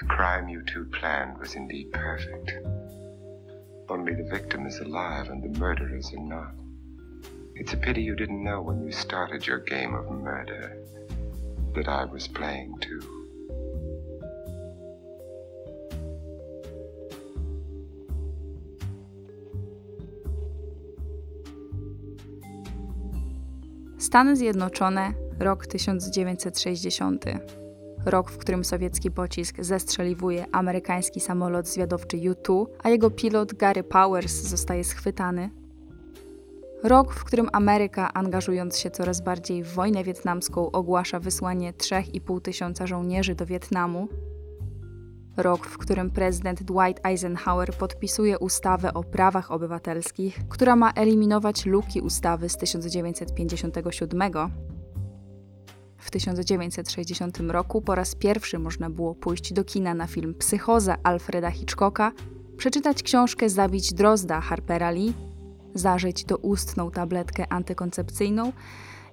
The crime you two planned was indeed perfect. Only the victim is alive and the murderers are not. It's a pity you didn't know when you started your game of murder that I was playing too. Stany Zjednoczone, rok 1960. Rok, w którym sowiecki pocisk zestrzeliwuje amerykański samolot zwiadowczy U-2, a jego pilot Gary Powers zostaje schwytany. Rok, w którym Ameryka, angażując się coraz bardziej w wojnę wietnamską, ogłasza wysłanie 3,5 tysiąca żołnierzy do Wietnamu. Rok, w którym prezydent Dwight Eisenhower podpisuje ustawę o prawach obywatelskich, która ma eliminować luki ustawy z 1957. W 1960 roku po raz pierwszy można było pójść do kina na film Psychoza Alfreda Hitchcocka, przeczytać książkę Zabić Drozda Harpera Lee, zażyć doustną tabletkę antykoncepcyjną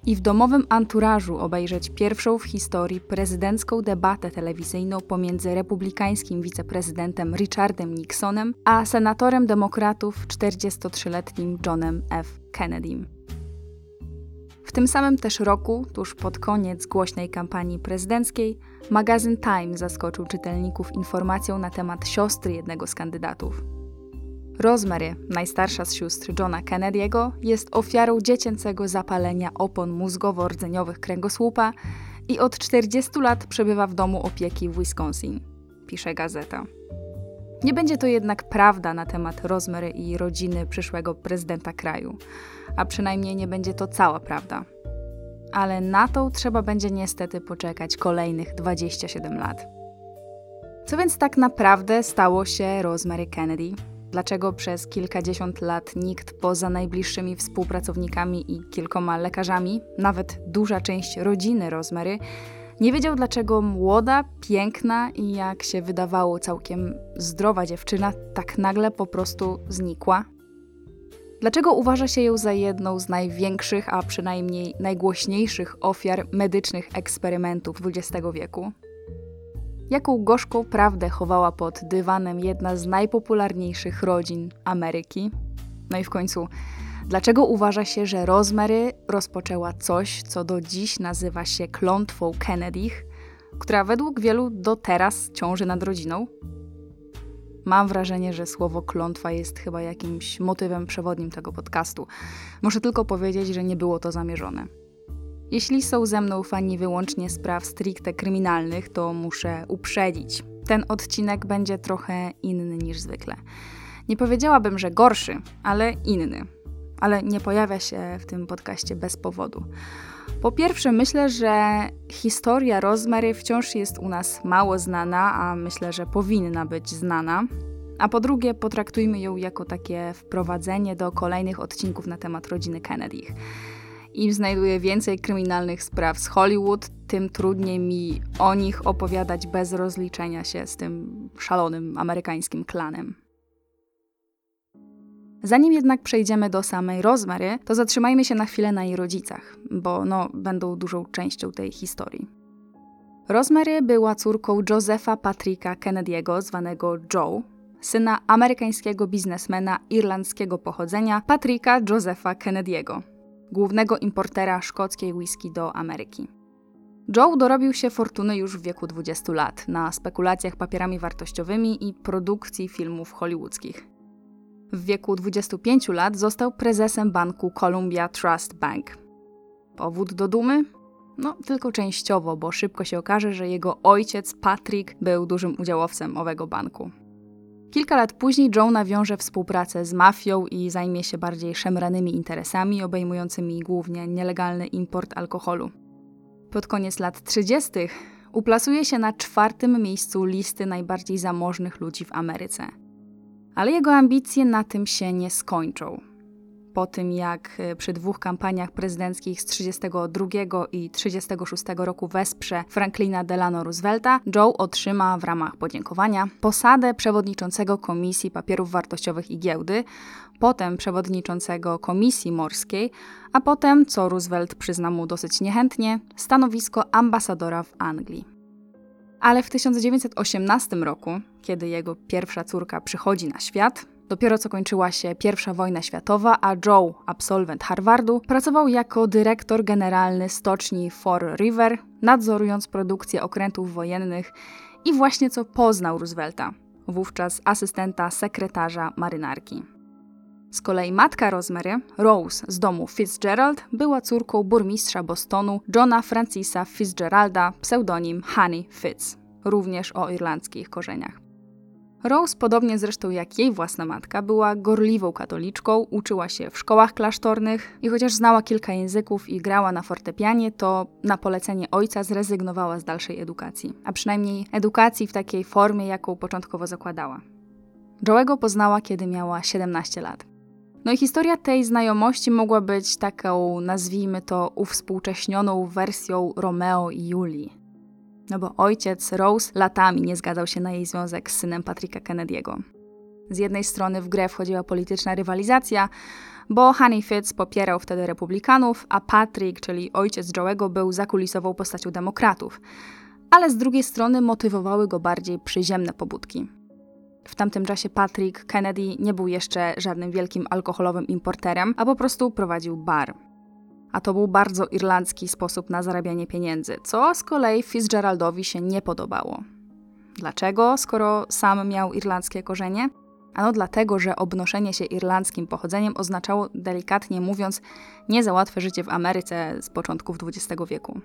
i w domowym anturażu obejrzeć pierwszą w historii prezydencką debatę telewizyjną pomiędzy republikańskim wiceprezydentem Richardem Nixonem a senatorem demokratów 43-letnim Johnem F. Kennedym. W tym samym też roku, tuż pod koniec głośnej kampanii prezydenckiej, magazyn Time zaskoczył czytelników informacją na temat siostry jednego z kandydatów. Rosemary, najstarsza z sióstr Johna Kennedy'ego, jest ofiarą dziecięcego zapalenia opon mózgowo-rdzeniowych kręgosłupa i od 40 lat przebywa w domu opieki w Wisconsin, pisze gazeta. Nie będzie to jednak prawda na temat Rosemary i rodziny przyszłego prezydenta kraju, a przynajmniej nie będzie to cała prawda. Ale na to trzeba będzie niestety poczekać kolejnych 27 lat. Co więc tak naprawdę stało się Rosemary Kennedy? Dlaczego przez kilkadziesiąt lat nikt poza najbliższymi współpracownikami i kilkoma lekarzami, nawet duża część rodziny Rosemary, nie wiedział, dlaczego młoda, piękna i jak się wydawało całkiem zdrowa dziewczyna tak nagle po prostu znikła? Dlaczego uważa się ją za jedną z największych, a przynajmniej najgłośniejszych ofiar medycznych eksperymentów XX wieku? Jaką gorzką prawdę chowała pod dywanem jedna z najpopularniejszych rodzin Ameryki? No i w końcu, Dlaczego uważa się, że Rosemary rozpoczęła coś, co do dziś nazywa się klątwą Kennedy'ch, która według wielu do teraz ciąży nad rodziną? Mam wrażenie, że słowo klątwa jest chyba jakimś motywem przewodnim tego podcastu. Muszę tylko powiedzieć, że nie było to zamierzone. Jeśli są ze mną fani wyłącznie spraw stricte kryminalnych, to muszę uprzedzić. Ten odcinek będzie trochę inny niż zwykle. Nie powiedziałabym, że gorszy, ale inny ale nie pojawia się w tym podcaście bez powodu. Po pierwsze, myślę, że historia Rosemary wciąż jest u nas mało znana, a myślę, że powinna być znana. A po drugie, potraktujmy ją jako takie wprowadzenie do kolejnych odcinków na temat rodziny Kennedy. Im znajduję więcej kryminalnych spraw z Hollywood, tym trudniej mi o nich opowiadać bez rozliczenia się z tym szalonym amerykańskim klanem. Zanim jednak przejdziemy do samej Rosemary, to zatrzymajmy się na chwilę na jej rodzicach, bo no, będą dużą częścią tej historii. Rosemary była córką Josepha Patricka Kennedy'ego, zwanego Joe, syna amerykańskiego biznesmena irlandzkiego pochodzenia Patricka Josepha Kennedy'ego, głównego importera szkockiej whisky do Ameryki. Joe dorobił się fortuny już w wieku 20 lat na spekulacjach papierami wartościowymi i produkcji filmów hollywoodzkich. W wieku 25 lat został prezesem banku Columbia Trust Bank. Powód do dumy? No, tylko częściowo, bo szybko się okaże, że jego ojciec Patrick był dużym udziałowcem owego banku. Kilka lat później Joe nawiąże współpracę z mafią i zajmie się bardziej szemranymi interesami, obejmującymi głównie nielegalny import alkoholu. Pod koniec lat 30. uplasuje się na czwartym miejscu listy najbardziej zamożnych ludzi w Ameryce – ale jego ambicje na tym się nie skończą. Po tym, jak e, przy dwóch kampaniach prezydenckich z 1932 i 1936 roku wesprze Franklina Delano Roosevelta, Joe otrzyma w ramach podziękowania posadę przewodniczącego Komisji Papierów Wartościowych i Giełdy, potem przewodniczącego Komisji Morskiej, a potem, co Roosevelt przyzna mu dosyć niechętnie, stanowisko ambasadora w Anglii. Ale w 1918 roku, kiedy jego pierwsza córka przychodzi na świat, dopiero co kończyła się I wojna światowa, a Joe, absolwent Harvardu, pracował jako dyrektor generalny stoczni Fall River, nadzorując produkcję okrętów wojennych i właśnie co poznał Roosevelta, wówczas asystenta sekretarza marynarki. Z kolei matka Rosemary, Rose z domu Fitzgerald, była córką burmistrza Bostonu Johna Francisa Fitzgeralda, pseudonim Honey Fitz, również o irlandzkich korzeniach. Rose, podobnie zresztą jak jej własna matka, była gorliwą katoliczką, uczyła się w szkołach klasztornych i chociaż znała kilka języków i grała na fortepianie, to na polecenie ojca zrezygnowała z dalszej edukacji, a przynajmniej edukacji w takiej formie, jaką początkowo zakładała. Joe'ego poznała, kiedy miała 17 lat. No i historia tej znajomości mogła być taką, nazwijmy to, uwspółcześnioną wersją Romeo i Julii. No bo ojciec Rose latami nie zgadzał się na jej związek z synem Patricka Kennedy'ego. Z jednej strony w grę wchodziła polityczna rywalizacja, bo Honey Fitz popierał wtedy republikanów, a Patrick, czyli ojciec Joe'ego, był zakulisową postacią demokratów. Ale z drugiej strony motywowały go bardziej przyziemne pobudki. W tamtym czasie Patrick Kennedy nie był jeszcze żadnym wielkim alkoholowym importerem, a po prostu prowadził bar. A to był bardzo irlandzki sposób na zarabianie pieniędzy, co z kolei Fitzgeraldowi się nie podobało. Dlaczego, skoro sam miał irlandzkie korzenie? Ano dlatego, że obnoszenie się irlandzkim pochodzeniem oznaczało, delikatnie mówiąc, nie za łatwe życie w Ameryce z początków XX wieku.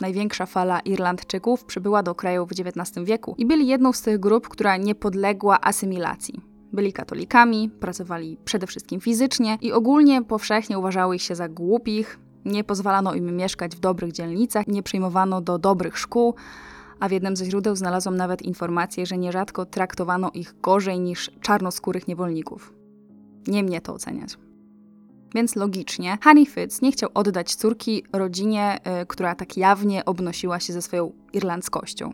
Największa fala Irlandczyków przybyła do kraju w XIX wieku i byli jedną z tych grup, która nie podległa asymilacji. Byli katolikami, pracowali przede wszystkim fizycznie i ogólnie powszechnie uważały ich się za głupich, nie pozwalano im mieszkać w dobrych dzielnicach, nie przyjmowano do dobrych szkół, a w jednym ze źródeł znalazłam nawet informację, że nierzadko traktowano ich gorzej niż czarnoskórych niewolników. Nie mnie to oceniać. Więc logicznie Honey Fitz nie chciał oddać córki rodzinie, y, która tak jawnie obnosiła się ze swoją irlandzkością.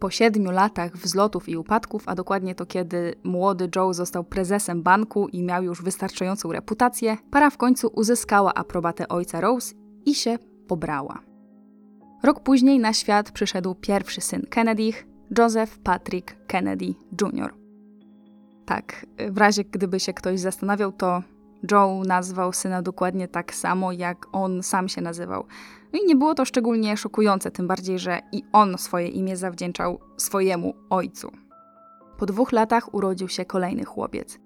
Po siedmiu latach wzlotów i upadków, a dokładnie to kiedy młody Joe został prezesem banku i miał już wystarczającą reputację, para w końcu uzyskała aprobatę ojca Rose i się pobrała. Rok później na świat przyszedł pierwszy syn Kennedych, Joseph Patrick Kennedy Jr. Tak, w razie gdyby się ktoś zastanawiał, to Joe nazwał syna dokładnie tak samo, jak on sam się nazywał. No i nie było to szczególnie szokujące, tym bardziej, że i on swoje imię zawdzięczał swojemu ojcu. Po dwóch latach urodził się kolejny chłopiec.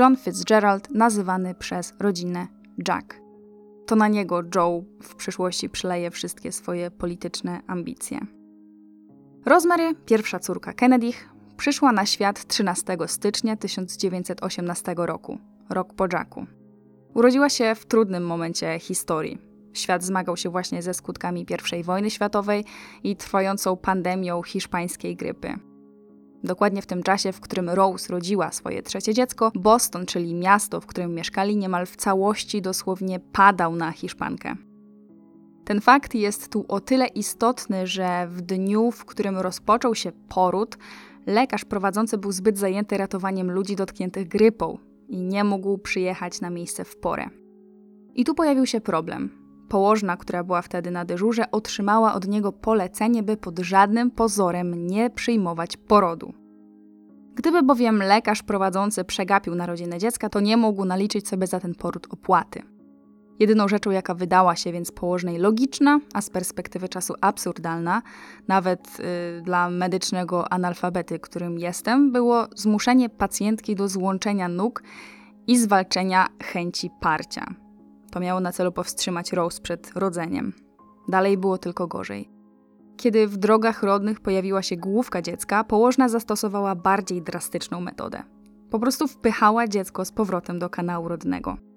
John Fitzgerald, nazywany przez rodzinę Jack. To na niego Joe w przyszłości przyleje wszystkie swoje polityczne ambicje. Rosemary, pierwsza córka Kennedych, przyszła na świat 13 stycznia 1918 roku, rok po Jacku. Urodziła się w trudnym momencie historii. Świat zmagał się właśnie ze skutkami I wojny światowej i trwającą pandemią hiszpańskiej grypy. Dokładnie w tym czasie, w którym Rose rodziła swoje trzecie dziecko, Boston, czyli miasto, w którym mieszkali, niemal w całości dosłownie padał na Hiszpankę. Ten fakt jest tu o tyle istotny, że w dniu, w którym rozpoczął się poród, lekarz prowadzący był zbyt zajęty ratowaniem ludzi dotkniętych grypą, i nie mógł przyjechać na miejsce w porę. I tu pojawił się problem. Położna, która była wtedy na dyżurze, otrzymała od niego polecenie, by pod żadnym pozorem nie przyjmować porodu. Gdyby bowiem lekarz prowadzący przegapił narodzinę dziecka, to nie mógł naliczyć sobie za ten poród opłaty. Jedyną rzeczą, jaka wydała się więc położnej logiczna, a z perspektywy czasu absurdalna, nawet y, dla medycznego analfabety, którym jestem, było zmuszenie pacjentki do złączenia nóg i zwalczenia chęci parcia. To miało na celu powstrzymać Rose przed rodzeniem. Dalej było tylko gorzej. Kiedy w drogach rodnych pojawiła się główka dziecka, położna zastosowała bardziej drastyczną metodę. Po prostu wpychała dziecko z powrotem do kanału rodnego.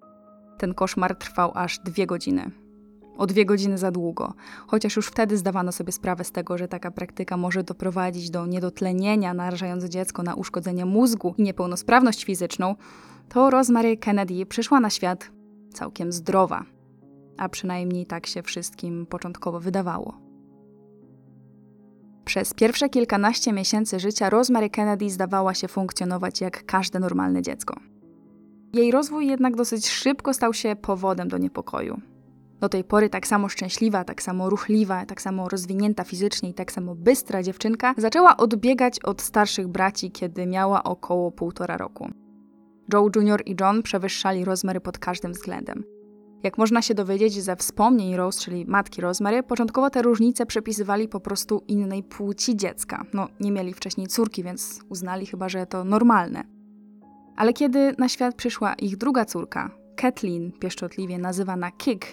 Ten koszmar trwał aż dwie godziny. O dwie godziny za długo, chociaż już wtedy zdawano sobie sprawę z tego, że taka praktyka może doprowadzić do niedotlenienia, narażając dziecko na uszkodzenie mózgu i niepełnosprawność fizyczną, to Rosemary Kennedy przyszła na świat całkiem zdrowa. A przynajmniej tak się wszystkim początkowo wydawało. Przez pierwsze kilkanaście miesięcy życia Rosemary Kennedy zdawała się funkcjonować jak każde normalne dziecko. Jej rozwój jednak dosyć szybko stał się powodem do niepokoju. Do tej pory tak samo szczęśliwa, tak samo ruchliwa, tak samo rozwinięta fizycznie i tak samo bystra dziewczynka zaczęła odbiegać od starszych braci, kiedy miała około półtora roku. Joe Jr. i John przewyższali Rosemary pod każdym względem. Jak można się dowiedzieć ze wspomnień Rose, czyli matki Rosemary, początkowo te różnice przepisywali po prostu innej płci dziecka. No, nie mieli wcześniej córki, więc uznali chyba, że to normalne. Ale kiedy na świat przyszła ich druga córka, Kathleen, pieszczotliwie nazywana Kick,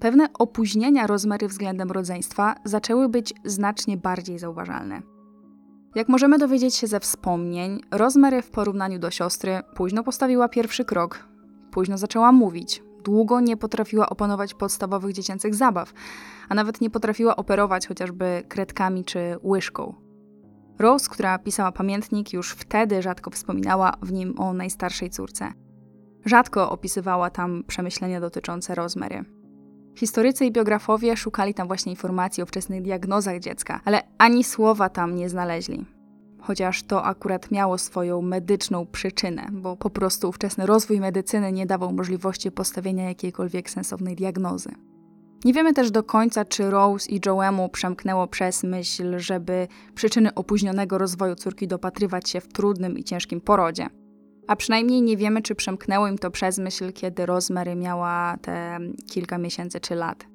pewne opóźnienia Rosemary względem rodzeństwa zaczęły być znacznie bardziej zauważalne. Jak możemy dowiedzieć się ze wspomnień, Rosemary w porównaniu do siostry późno postawiła pierwszy krok, późno zaczęła mówić, długo nie potrafiła opanować podstawowych dziecięcych zabaw, a nawet nie potrafiła operować chociażby kredkami czy łyżką. Rose, która pisała pamiętnik, już wtedy rzadko wspominała w nim o najstarszej córce. Rzadko opisywała tam przemyślenia dotyczące Rosemary. Historycy i biografowie szukali tam właśnie informacji o wczesnych diagnozach dziecka, ale ani słowa tam nie znaleźli. Chociaż to akurat miało swoją medyczną przyczynę, bo po prostu ówczesny rozwój medycyny nie dawał możliwości postawienia jakiejkolwiek sensownej diagnozy. Nie wiemy też do końca, czy Rose i Joemu przemknęło przez myśl, żeby przyczyny opóźnionego rozwoju córki dopatrywać się w trudnym i ciężkim porodzie. A przynajmniej nie wiemy, czy przemknęło im to przez myśl, kiedy Rosemary miała te kilka miesięcy czy lat.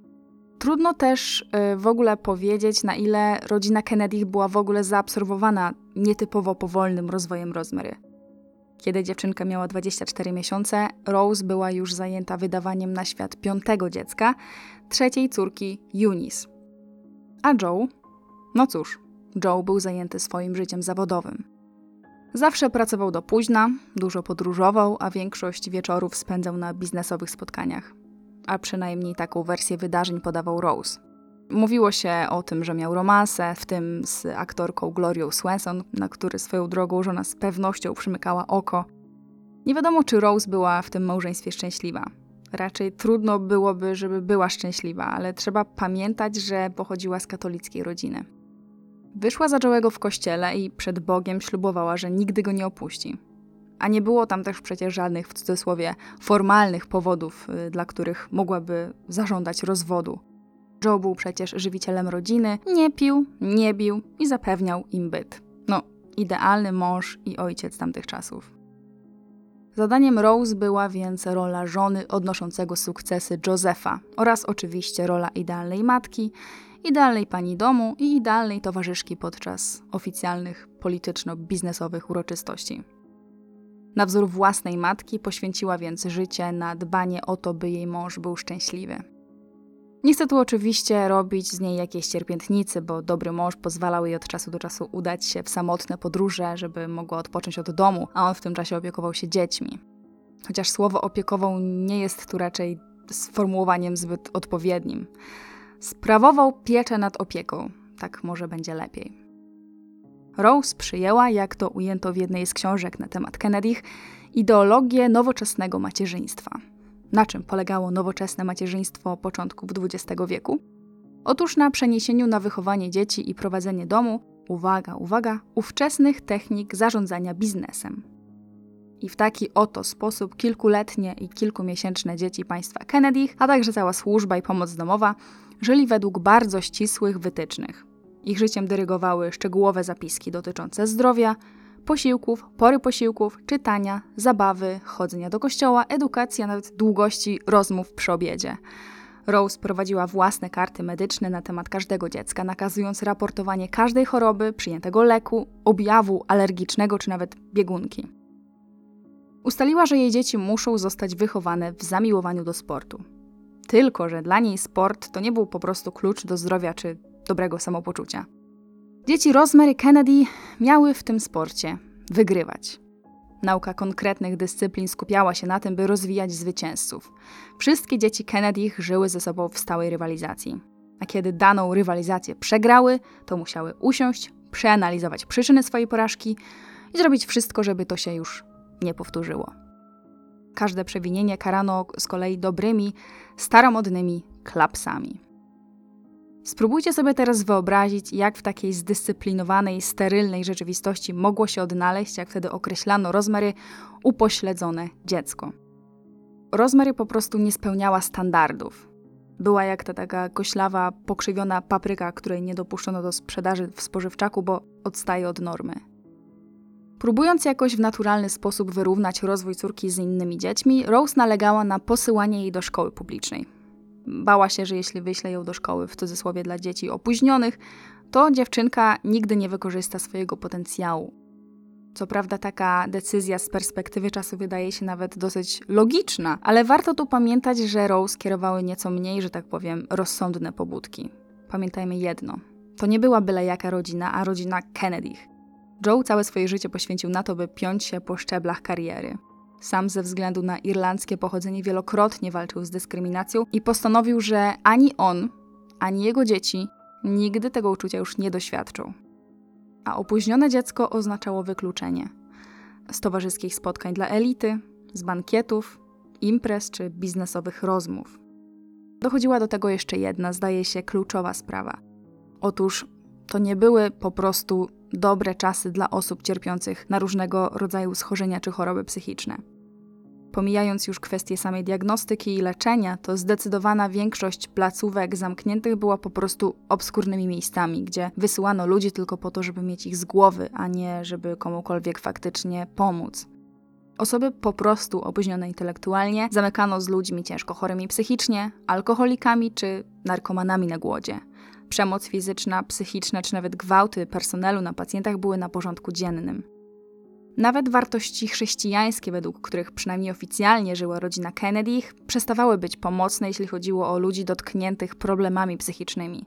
Trudno też y, w ogóle powiedzieć, na ile rodzina Kennedy była w ogóle zaabsorbowana nietypowo powolnym rozwojem Rosemary. Kiedy dziewczynka miała 24 miesiące, Rose była już zajęta wydawaniem na świat piątego dziecka, trzeciej córki Eunice. A Joe? No cóż, Joe był zajęty swoim życiem zawodowym. Zawsze pracował do późna, dużo podróżował, a większość wieczorów spędzał na biznesowych spotkaniach. A przynajmniej taką wersję wydarzeń podawał Rose. Mówiło się o tym, że miał romanse, w tym z aktorką Glorią Swenson, na który swoją drogą żona z pewnością przymykała oko. Nie wiadomo, czy Rose była w tym małżeństwie szczęśliwa. Raczej trudno byłoby, żeby była szczęśliwa, ale trzeba pamiętać, że pochodziła z katolickiej rodziny. Wyszła za Joe'ego w kościele i przed Bogiem ślubowała, że nigdy go nie opuści. A nie było tam też przecież żadnych, w cudzysłowie, formalnych powodów, y, dla których mogłaby zażądać rozwodu. Joe był przecież żywicielem rodziny, nie pił, nie bił i zapewniał im byt. No, idealny mąż i ojciec tamtych czasów. Zadaniem Rose była więc rola żony odnoszącego sukcesy Josefa oraz oczywiście rola idealnej matki, idealnej pani domu i idealnej towarzyszki podczas oficjalnych polityczno-biznesowych uroczystości. Na wzór własnej matki poświęciła więc życie na dbanie o to, by jej mąż był szczęśliwy. Nie chcę tu oczywiście robić z niej jakiejś cierpiętnicy, bo dobry mąż pozwalał jej od czasu do czasu udać się w samotne podróże, żeby mogła odpocząć od domu, a on w tym czasie opiekował się dziećmi. Chociaż słowo opiekował nie jest tu raczej sformułowaniem zbyt odpowiednim. Sprawował pieczę nad opieką, tak może będzie lepiej. Rose przyjęła, jak to ujęto w jednej z książek na temat Kennedych, ideologię nowoczesnego macierzyństwa. Na czym polegało nowoczesne macierzyństwo początków XX wieku? Otóż na przeniesieniu na wychowanie dzieci i prowadzenie domu, uwaga, uwaga, ówczesnych technik zarządzania biznesem. I w taki oto sposób kilkuletnie i kilkumiesięczne dzieci państwa Kennedy, a także cała służba i pomoc domowa żyli według bardzo ścisłych wytycznych. Ich życiem dyrygowały szczegółowe zapiski dotyczące zdrowia, posiłków, pory posiłków, czytania, zabawy, chodzenia do kościoła, edukacji, a nawet długości rozmów przy obiedzie. Rose prowadziła własne karty medyczne na temat każdego dziecka, nakazując raportowanie każdej choroby, przyjętego leku, objawu alergicznego czy nawet biegunki. Ustaliła, że jej dzieci muszą zostać wychowane w zamiłowaniu do sportu. Tylko, że dla niej sport to nie był po prostu klucz do zdrowia czy dobrego samopoczucia. Dzieci Rosemary Kennedy miały w tym sporcie wygrywać. Nauka konkretnych dyscyplin skupiała się na tym, by rozwijać zwycięzców. Wszystkie dzieci Kennedy żyły ze sobą w stałej rywalizacji. A kiedy daną rywalizację przegrały, to musiały usiąść, przeanalizować przyczyny swojej porażki i zrobić wszystko, żeby to się już nie powtórzyło. Każde przewinienie karano z kolei dobrymi, staromodnymi klapsami. Spróbujcie sobie teraz wyobrazić, jak w takiej zdyscyplinowanej, sterylnej rzeczywistości mogło się odnaleźć, jak wtedy określano Rozmary, upośledzone dziecko. Rozmary po prostu nie spełniała standardów. Była jak ta taka koślawa, pokrzywiona papryka, której nie dopuszczono do sprzedaży w spożywczaku, bo odstaje od normy. Próbując jakoś w naturalny sposób wyrównać rozwój córki z innymi dziećmi, Rose nalegała na posyłanie jej do szkoły publicznej. Bała się, że jeśli wyśle ją do szkoły w cudzysłowie dla dzieci opóźnionych, to dziewczynka nigdy nie wykorzysta swojego potencjału. Co prawda, taka decyzja z perspektywy czasu wydaje się nawet dosyć logiczna, ale warto tu pamiętać, że Rose kierowały nieco mniej, że tak powiem, rozsądne pobudki. Pamiętajmy jedno: to nie była byle jaka rodzina, a rodzina Kennedych. Joe całe swoje życie poświęcił na to, by piąć się po szczeblach kariery. Sam ze względu na irlandzkie pochodzenie wielokrotnie walczył z dyskryminacją i postanowił, że ani on, ani jego dzieci nigdy tego uczucia już nie doświadczą. A opóźnione dziecko oznaczało wykluczenie z towarzyskich spotkań dla elity, z bankietów, imprez czy biznesowych rozmów. Dochodziła do tego jeszcze jedna, zdaje się, kluczowa sprawa. Otóż to nie były po prostu dobre czasy dla osób cierpiących na różnego rodzaju schorzenia czy choroby psychiczne. Pomijając już kwestię samej diagnostyki i leczenia, to zdecydowana większość placówek zamkniętych była po prostu obskurnymi miejscami, gdzie wysyłano ludzi tylko po to, żeby mieć ich z głowy, a nie żeby komukolwiek faktycznie pomóc. Osoby po prostu opóźnione intelektualnie zamykano z ludźmi ciężko chorymi psychicznie, alkoholikami czy narkomanami na głodzie. Przemoc fizyczna, psychiczna czy nawet gwałty personelu na pacjentach były na porządku dziennym. Nawet wartości chrześcijańskie, według których przynajmniej oficjalnie żyła rodzina Kennedy, przestawały być pomocne, jeśli chodziło o ludzi dotkniętych problemami psychicznymi.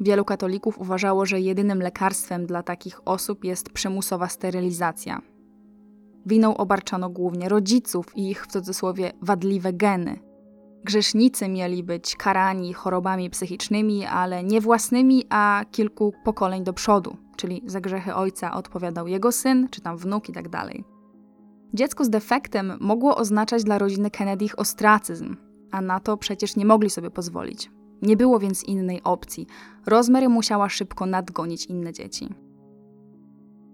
Wielu katolików uważało, że jedynym lekarstwem dla takich osób jest przymusowa sterylizacja. Winą obarczano głównie rodziców i ich w cudzysłowie wadliwe geny. Grzesznicy mieli być karani chorobami psychicznymi, ale nie własnymi, a kilku pokoleń do przodu, czyli za grzechy ojca odpowiadał jego syn, czy tam wnuk i tak dalej. Dziecko z defektem mogło oznaczać dla rodziny Kennedy ostracyzm, a na to przecież nie mogli sobie pozwolić. Nie było więc innej opcji. Rosemary musiała szybko nadgonić inne dzieci.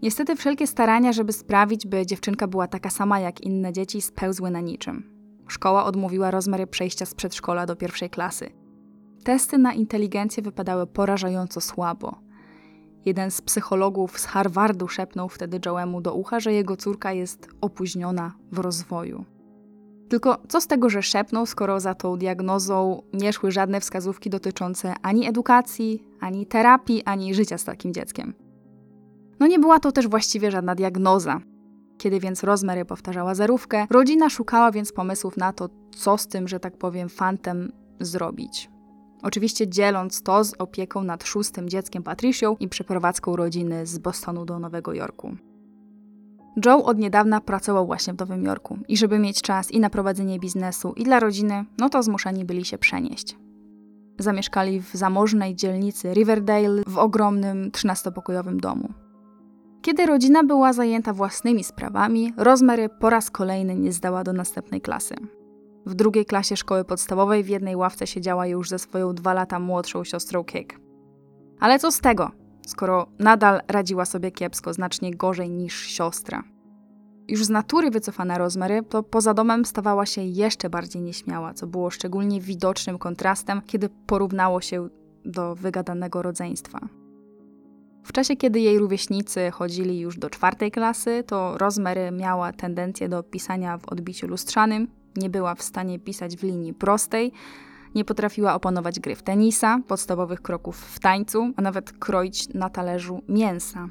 Niestety wszelkie starania, żeby sprawić, by dziewczynka była taka sama jak inne dzieci, spełzły na niczym. Szkoła odmówiła Rosemary przejścia z przedszkola do pierwszej klasy. Testy na inteligencję wypadały porażająco słabo. Jeden z psychologów z Harvardu szepnął wtedy Joemu do ucha, że jego córka jest opóźniona w rozwoju. Tylko co z tego, że szepnął, skoro za tą diagnozą nie szły żadne wskazówki dotyczące ani edukacji, ani terapii, ani życia z takim dzieckiem? No nie była to też właściwie żadna diagnoza. Kiedy więc Rosemary powtarzała zerówkę, rodzina szukała więc pomysłów na to, co z tym, że tak powiem, fantem zrobić. Oczywiście dzieląc to z opieką nad szóstym dzieckiem Patricią i przeprowadzką rodziny z Bostonu do Nowego Jorku. Joe od niedawna pracował właśnie w Nowym Jorku i żeby mieć czas i na prowadzenie biznesu, i dla rodziny, no to zmuszeni byli się przenieść. Zamieszkali w zamożnej dzielnicy Riverdale w ogromnym 13-pokojowym domu. Kiedy rodzina była zajęta własnymi sprawami, Rosemary po raz kolejny nie zdała do następnej klasy. W drugiej klasie szkoły podstawowej w jednej ławce siedziała już ze swoją dwa lata młodszą siostrą Kick. Ale co z tego, skoro nadal radziła sobie kiepsko, znacznie gorzej niż siostra. Już z natury wycofana Rosemary, to poza domem stawała się jeszcze bardziej nieśmiała, co było szczególnie widocznym kontrastem, kiedy porównało się do wygadanego rodzeństwa. W czasie, kiedy jej rówieśnicy chodzili już do czwartej klasy, to Rosemary miała tendencję do pisania w odbiciu lustrzanym, nie była w stanie pisać w linii prostej, nie potrafiła opanować gry w tenisa, podstawowych kroków w tańcu, a nawet kroić na talerzu mięsa.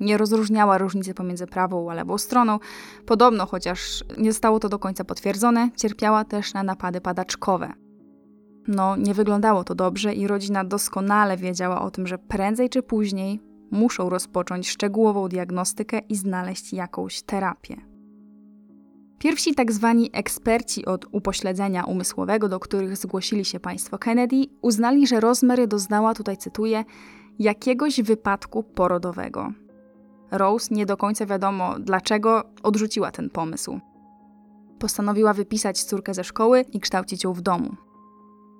Nie rozróżniała różnicy pomiędzy prawą a lewą stroną. Podobno, chociaż nie zostało to do końca potwierdzone, cierpiała też na napady padaczkowe. No, nie wyglądało to dobrze i rodzina doskonale wiedziała o tym, że prędzej czy później muszą rozpocząć szczegółową diagnostykę i znaleźć jakąś terapię. Pierwsi tak zwani eksperci od upośledzenia umysłowego, do których zgłosili się państwo Kennedy, uznali, że Rosemary doznała, tutaj cytuję, jakiegoś wypadku porodowego. Rose nie do końca wiadomo dlaczego odrzuciła ten pomysł. Postanowiła wypisać córkę ze szkoły i kształcić ją w domu.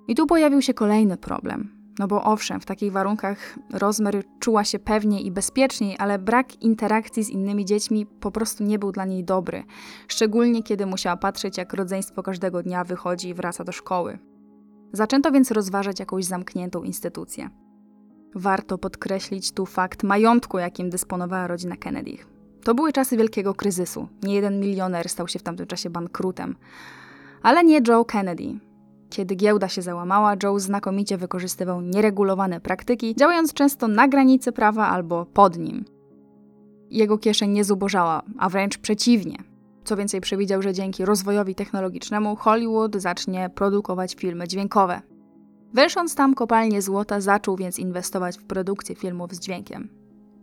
I tu pojawił się kolejny problem. No bo owszem, w takich warunkach Rosemary czuła się pewniej i bezpieczniej, ale brak interakcji z innymi dziećmi po prostu nie był dla niej dobry. Szczególnie kiedy musiała patrzeć, jak rodzeństwo każdego dnia wychodzi i wraca do szkoły. Zaczęto więc rozważać jakąś zamkniętą instytucję. Warto podkreślić tu fakt majątku, jakim dysponowała rodzina Kennedy. To były czasy wielkiego kryzysu. Nie jeden milioner stał się w tamtym czasie bankrutem. Ale nie Joe Kennedy. Kiedy giełda się załamała, Joe znakomicie wykorzystywał nieregulowane praktyki, działając często na granicy prawa albo pod nim. Jego kieszeń nie zubożała, a wręcz przeciwnie. Co więcej, przewidział, że dzięki rozwojowi technologicznemu Hollywood zacznie produkować filmy dźwiękowe. Wysząc tam kopalnię złota, zaczął więc inwestować w produkcję filmów z dźwiękiem.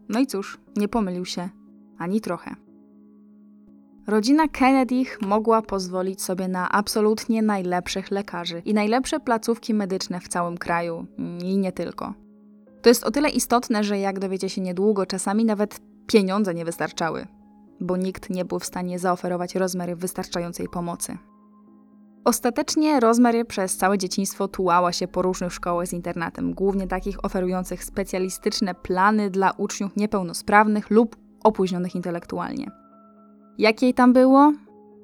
No i cóż, nie pomylił się ani trochę. Rodzina Kennedy mogła pozwolić sobie na absolutnie najlepszych lekarzy i najlepsze placówki medyczne w całym kraju i nie tylko. To jest o tyle istotne, że jak dowiecie się niedługo, czasami nawet pieniądze nie wystarczały, bo nikt nie był w stanie zaoferować Rosemary wystarczającej pomocy. Ostatecznie Rosemary przez całe dzieciństwo tułała się po różnych szkołach z internatem, głównie takich oferujących specjalistyczne plany dla uczniów niepełnosprawnych lub opóźnionych intelektualnie. Jak jej tam było?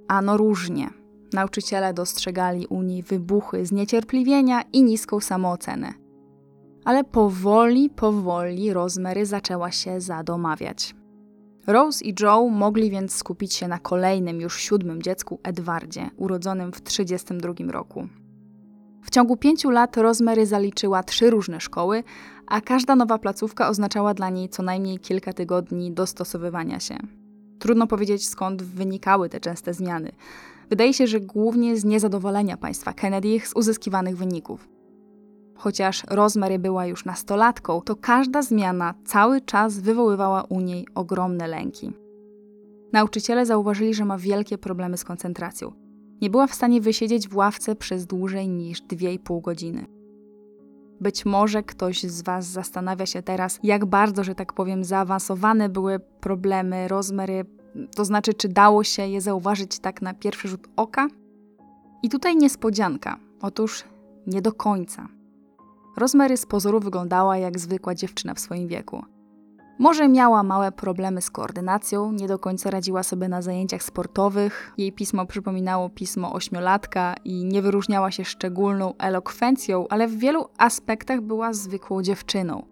Ano różnie. Nauczyciele dostrzegali u niej wybuchy zniecierpliwienia i niską samoocenę. Ale powoli, powoli Rosemary zaczęła się zadomawiać. Rose i Joe mogli więc skupić się na kolejnym, już siódmym dziecku Edwardzie, urodzonym w 1932 roku. W ciągu pięciu lat Rosemary zaliczyła trzy różne szkoły, a każda nowa placówka oznaczała dla niej co najmniej kilka tygodni dostosowywania się. Trudno powiedzieć skąd wynikały te częste zmiany. Wydaje się, że głównie z niezadowolenia państwa Kennedy z uzyskiwanych wyników. Chociaż Rosemary była już nastolatką, to każda zmiana cały czas wywoływała u niej ogromne lęki. Nauczyciele zauważyli, że ma wielkie problemy z koncentracją. Nie była w stanie wysiedzieć w ławce przez dłużej niż 2,5 godziny. Być może ktoś z Was zastanawia się teraz, jak bardzo, że tak powiem, zaawansowane były problemy Rosemary, to znaczy, czy dało się je zauważyć tak na pierwszy rzut oka? I tutaj niespodzianka. Otóż nie do końca. Rosemary z pozoru wyglądała jak zwykła dziewczyna w swoim wieku. Może miała małe problemy z koordynacją, nie do końca radziła sobie na zajęciach sportowych, jej pismo przypominało pismo ośmiolatka i nie wyróżniała się szczególną elokwencją, ale w wielu aspektach była zwykłą dziewczyną.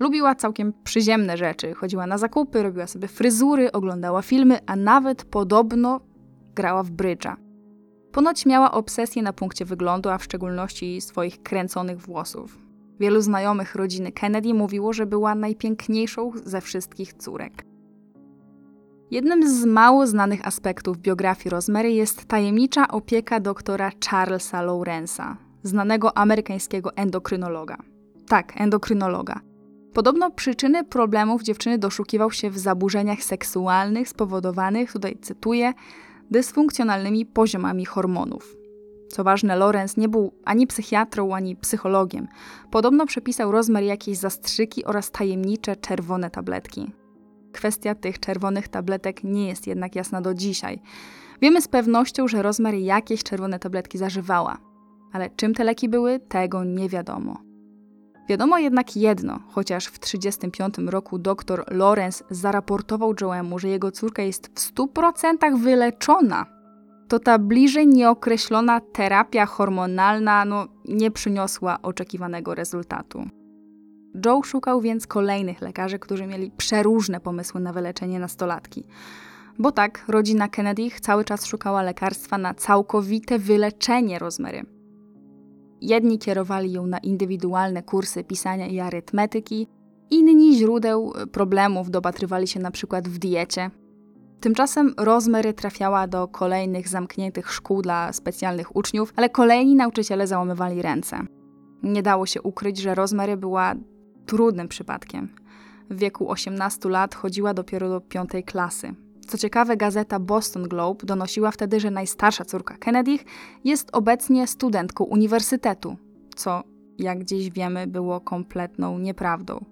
Lubiła całkiem przyziemne rzeczy, chodziła na zakupy, robiła sobie fryzury, oglądała filmy, a nawet podobno grała w brydża. Ponoć miała obsesję na punkcie wyglądu, a w szczególności swoich kręconych włosów. Wielu znajomych rodziny Kennedy mówiło, że była najpiękniejszą ze wszystkich córek. Jednym z mało znanych aspektów biografii Rosemary jest tajemnicza opieka doktora Charlesa Lawrence'a, znanego amerykańskiego endokrynologa. Tak, endokrynologa. Podobno przyczyny problemów dziewczyny doszukiwał się w zaburzeniach seksualnych spowodowanych, tutaj cytuję, dysfunkcjonalnymi poziomami hormonów. Co ważne, Lorenz nie był ani psychiatrą, ani psychologiem. Podobno przepisał rozmiar jakieś zastrzyki oraz tajemnicze czerwone tabletki. Kwestia tych czerwonych tabletek nie jest jednak jasna do dzisiaj. Wiemy z pewnością, że rozmiar jakieś czerwone tabletki zażywała, ale czym te leki były, tego nie wiadomo. Wiadomo jednak jedno, chociaż w 1935 roku dr Lorenz zaraportował Joemu, że jego córka jest w 100% wyleczona, to ta bliżej nieokreślona terapia hormonalna no, nie przyniosła oczekiwanego rezultatu. Joe szukał więc kolejnych lekarzy, którzy mieli przeróżne pomysły na wyleczenie nastolatki. Bo tak, rodzina Kennedy cały czas szukała lekarstwa na całkowite wyleczenie Rosemary. Jedni kierowali ją na indywidualne kursy pisania i arytmetyki, inni źródeł problemów dopatrywali się na przykład w diecie. Tymczasem Rosemary trafiała do kolejnych zamkniętych szkół dla specjalnych uczniów, ale kolejni nauczyciele załamywali ręce. Nie dało się ukryć, że Rosemary była trudnym przypadkiem. W wieku 18 lat chodziła dopiero do piątej klasy. Co ciekawe, gazeta Boston Globe donosiła wtedy, że najstarsza córka Kennedy jest obecnie studentką uniwersytetu, co, jak dziś wiemy, było kompletną nieprawdą.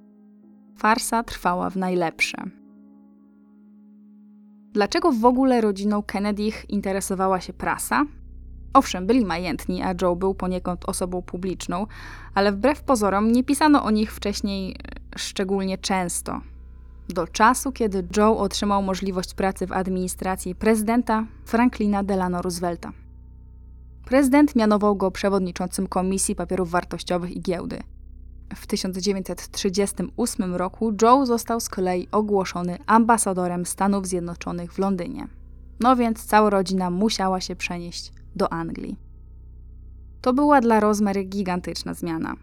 Farsa trwała w najlepsze. Dlaczego w ogóle rodziną Kennedy interesowała się prasa? Owszem, byli majętni, a Joe był poniekąd osobą publiczną, ale wbrew pozorom nie pisano o nich wcześniej e, szczególnie często do czasu, kiedy Joe otrzymał możliwość pracy w administracji prezydenta Franklina Delano Roosevelta. Prezydent mianował go przewodniczącym Komisji Papierów Wartościowych i Giełdy. W 1938 roku Joe został z kolei ogłoszony ambasadorem Stanów Zjednoczonych w Londynie. No więc cała rodzina musiała się przenieść do Anglii. To była dla Rosemary gigantyczna zmiana.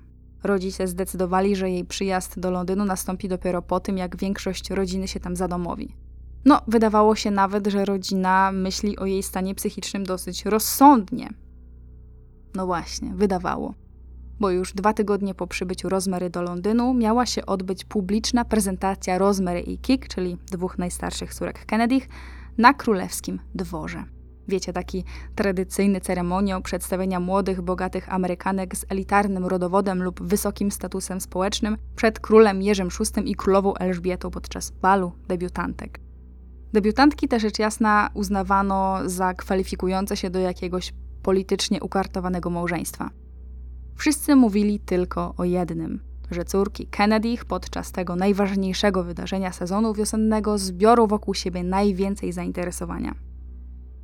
Rodzice zdecydowali, że jej przyjazd do Londynu nastąpi dopiero po tym, jak większość rodziny się tam zadomowi. No, wydawało się nawet, że rodzina myśli o jej stanie psychicznym dosyć rozsądnie. No właśnie, wydawało. Bo już dwa tygodnie po przybyciu Rosemary do Londynu miała się odbyć publiczna prezentacja Rosemary i Kik, czyli dwóch najstarszych córek Kennedych, na królewskim dworze. Wiecie, taki tradycyjny ceremoniał przedstawienia młodych, bogatych Amerykanek z elitarnym rodowodem lub wysokim statusem społecznym przed królem Jerzym VI i królową Elżbietą podczas balu debiutantek. Debiutantki też rzecz jasna uznawano za kwalifikujące się do jakiegoś politycznie ukartowanego małżeństwa. Wszyscy mówili tylko o jednym, że córki Kennedy podczas tego najważniejszego wydarzenia sezonu wiosennego zbiorą wokół siebie najwięcej zainteresowania.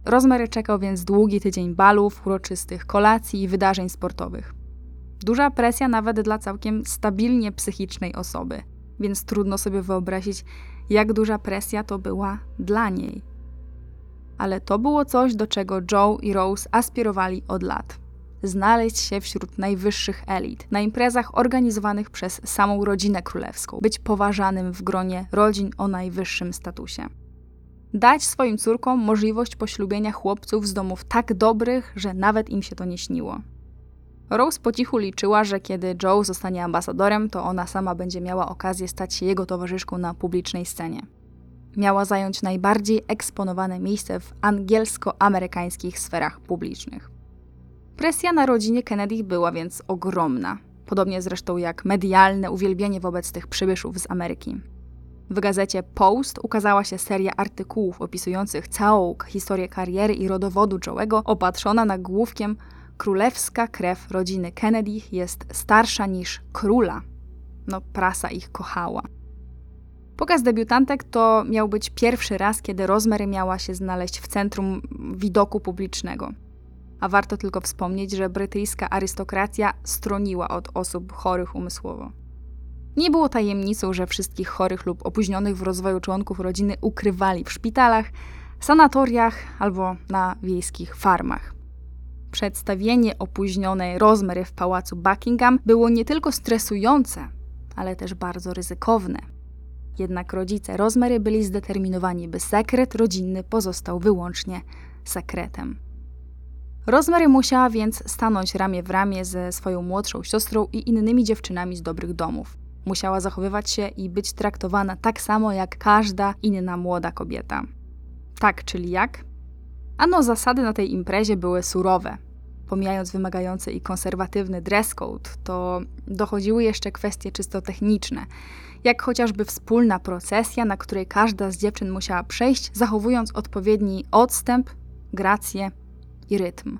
Rozmary czekał więc długi tydzień balów, uroczystych kolacji i wydarzeń sportowych. Duża presja nawet dla całkiem stabilnie psychicznej osoby, więc trudno sobie wyobrazić, jak duża presja to była dla niej. Ale to było coś, do czego Joe i Rose aspirowali od lat. Znaleźć się wśród najwyższych elit, na imprezach organizowanych przez samą rodzinę królewską, być poważanym w gronie rodzin o najwyższym statusie dać swoim córkom możliwość poślubienia chłopców z domów tak dobrych, że nawet im się to nie śniło. Rose po cichu liczyła, że kiedy Joe zostanie ambasadorem, to ona sama będzie miała okazję stać się jego towarzyszką na publicznej scenie. Miała zająć najbardziej eksponowane miejsce w angielsko-amerykańskich sferach publicznych. Presja na rodzinie Kennedy była więc ogromna, podobnie zresztą jak medialne uwielbienie wobec tych przybyszów z Ameryki. W gazecie Post ukazała się seria artykułów opisujących całą historię kariery i rodowodu Joe'ego, opatrzona nagłówkiem Królewska krew rodziny Kennedy jest starsza niż króla. No, prasa ich kochała. Pokaz debiutantek to miał być pierwszy raz, kiedy Rosemary miała się znaleźć w centrum widoku publicznego. A warto tylko wspomnieć, że brytyjska arystokracja stroniła od osób chorych umysłowo. Nie było tajemnicą, że wszystkich chorych lub opóźnionych w rozwoju członków rodziny ukrywali w szpitalach, sanatoriach albo na wiejskich farmach. Przedstawienie opóźnionej Rosemary w pałacu Buckingham było nie tylko stresujące, ale też bardzo ryzykowne. Jednak rodzice Rosemary byli zdeterminowani, by sekret rodzinny pozostał wyłącznie sekretem. Rosemary musiała więc stanąć ramię w ramię ze swoją młodszą siostrą i innymi dziewczynami z dobrych domów. Musiała zachowywać się i być traktowana tak samo jak każda inna młoda kobieta. Tak, czyli jak? Ano, zasady na tej imprezie były surowe. Pomijając wymagający i konserwatywny dress code, to dochodziły jeszcze kwestie czysto techniczne, jak chociażby wspólna procesja, na której każda z dziewczyn musiała przejść, zachowując odpowiedni odstęp, grację i rytm.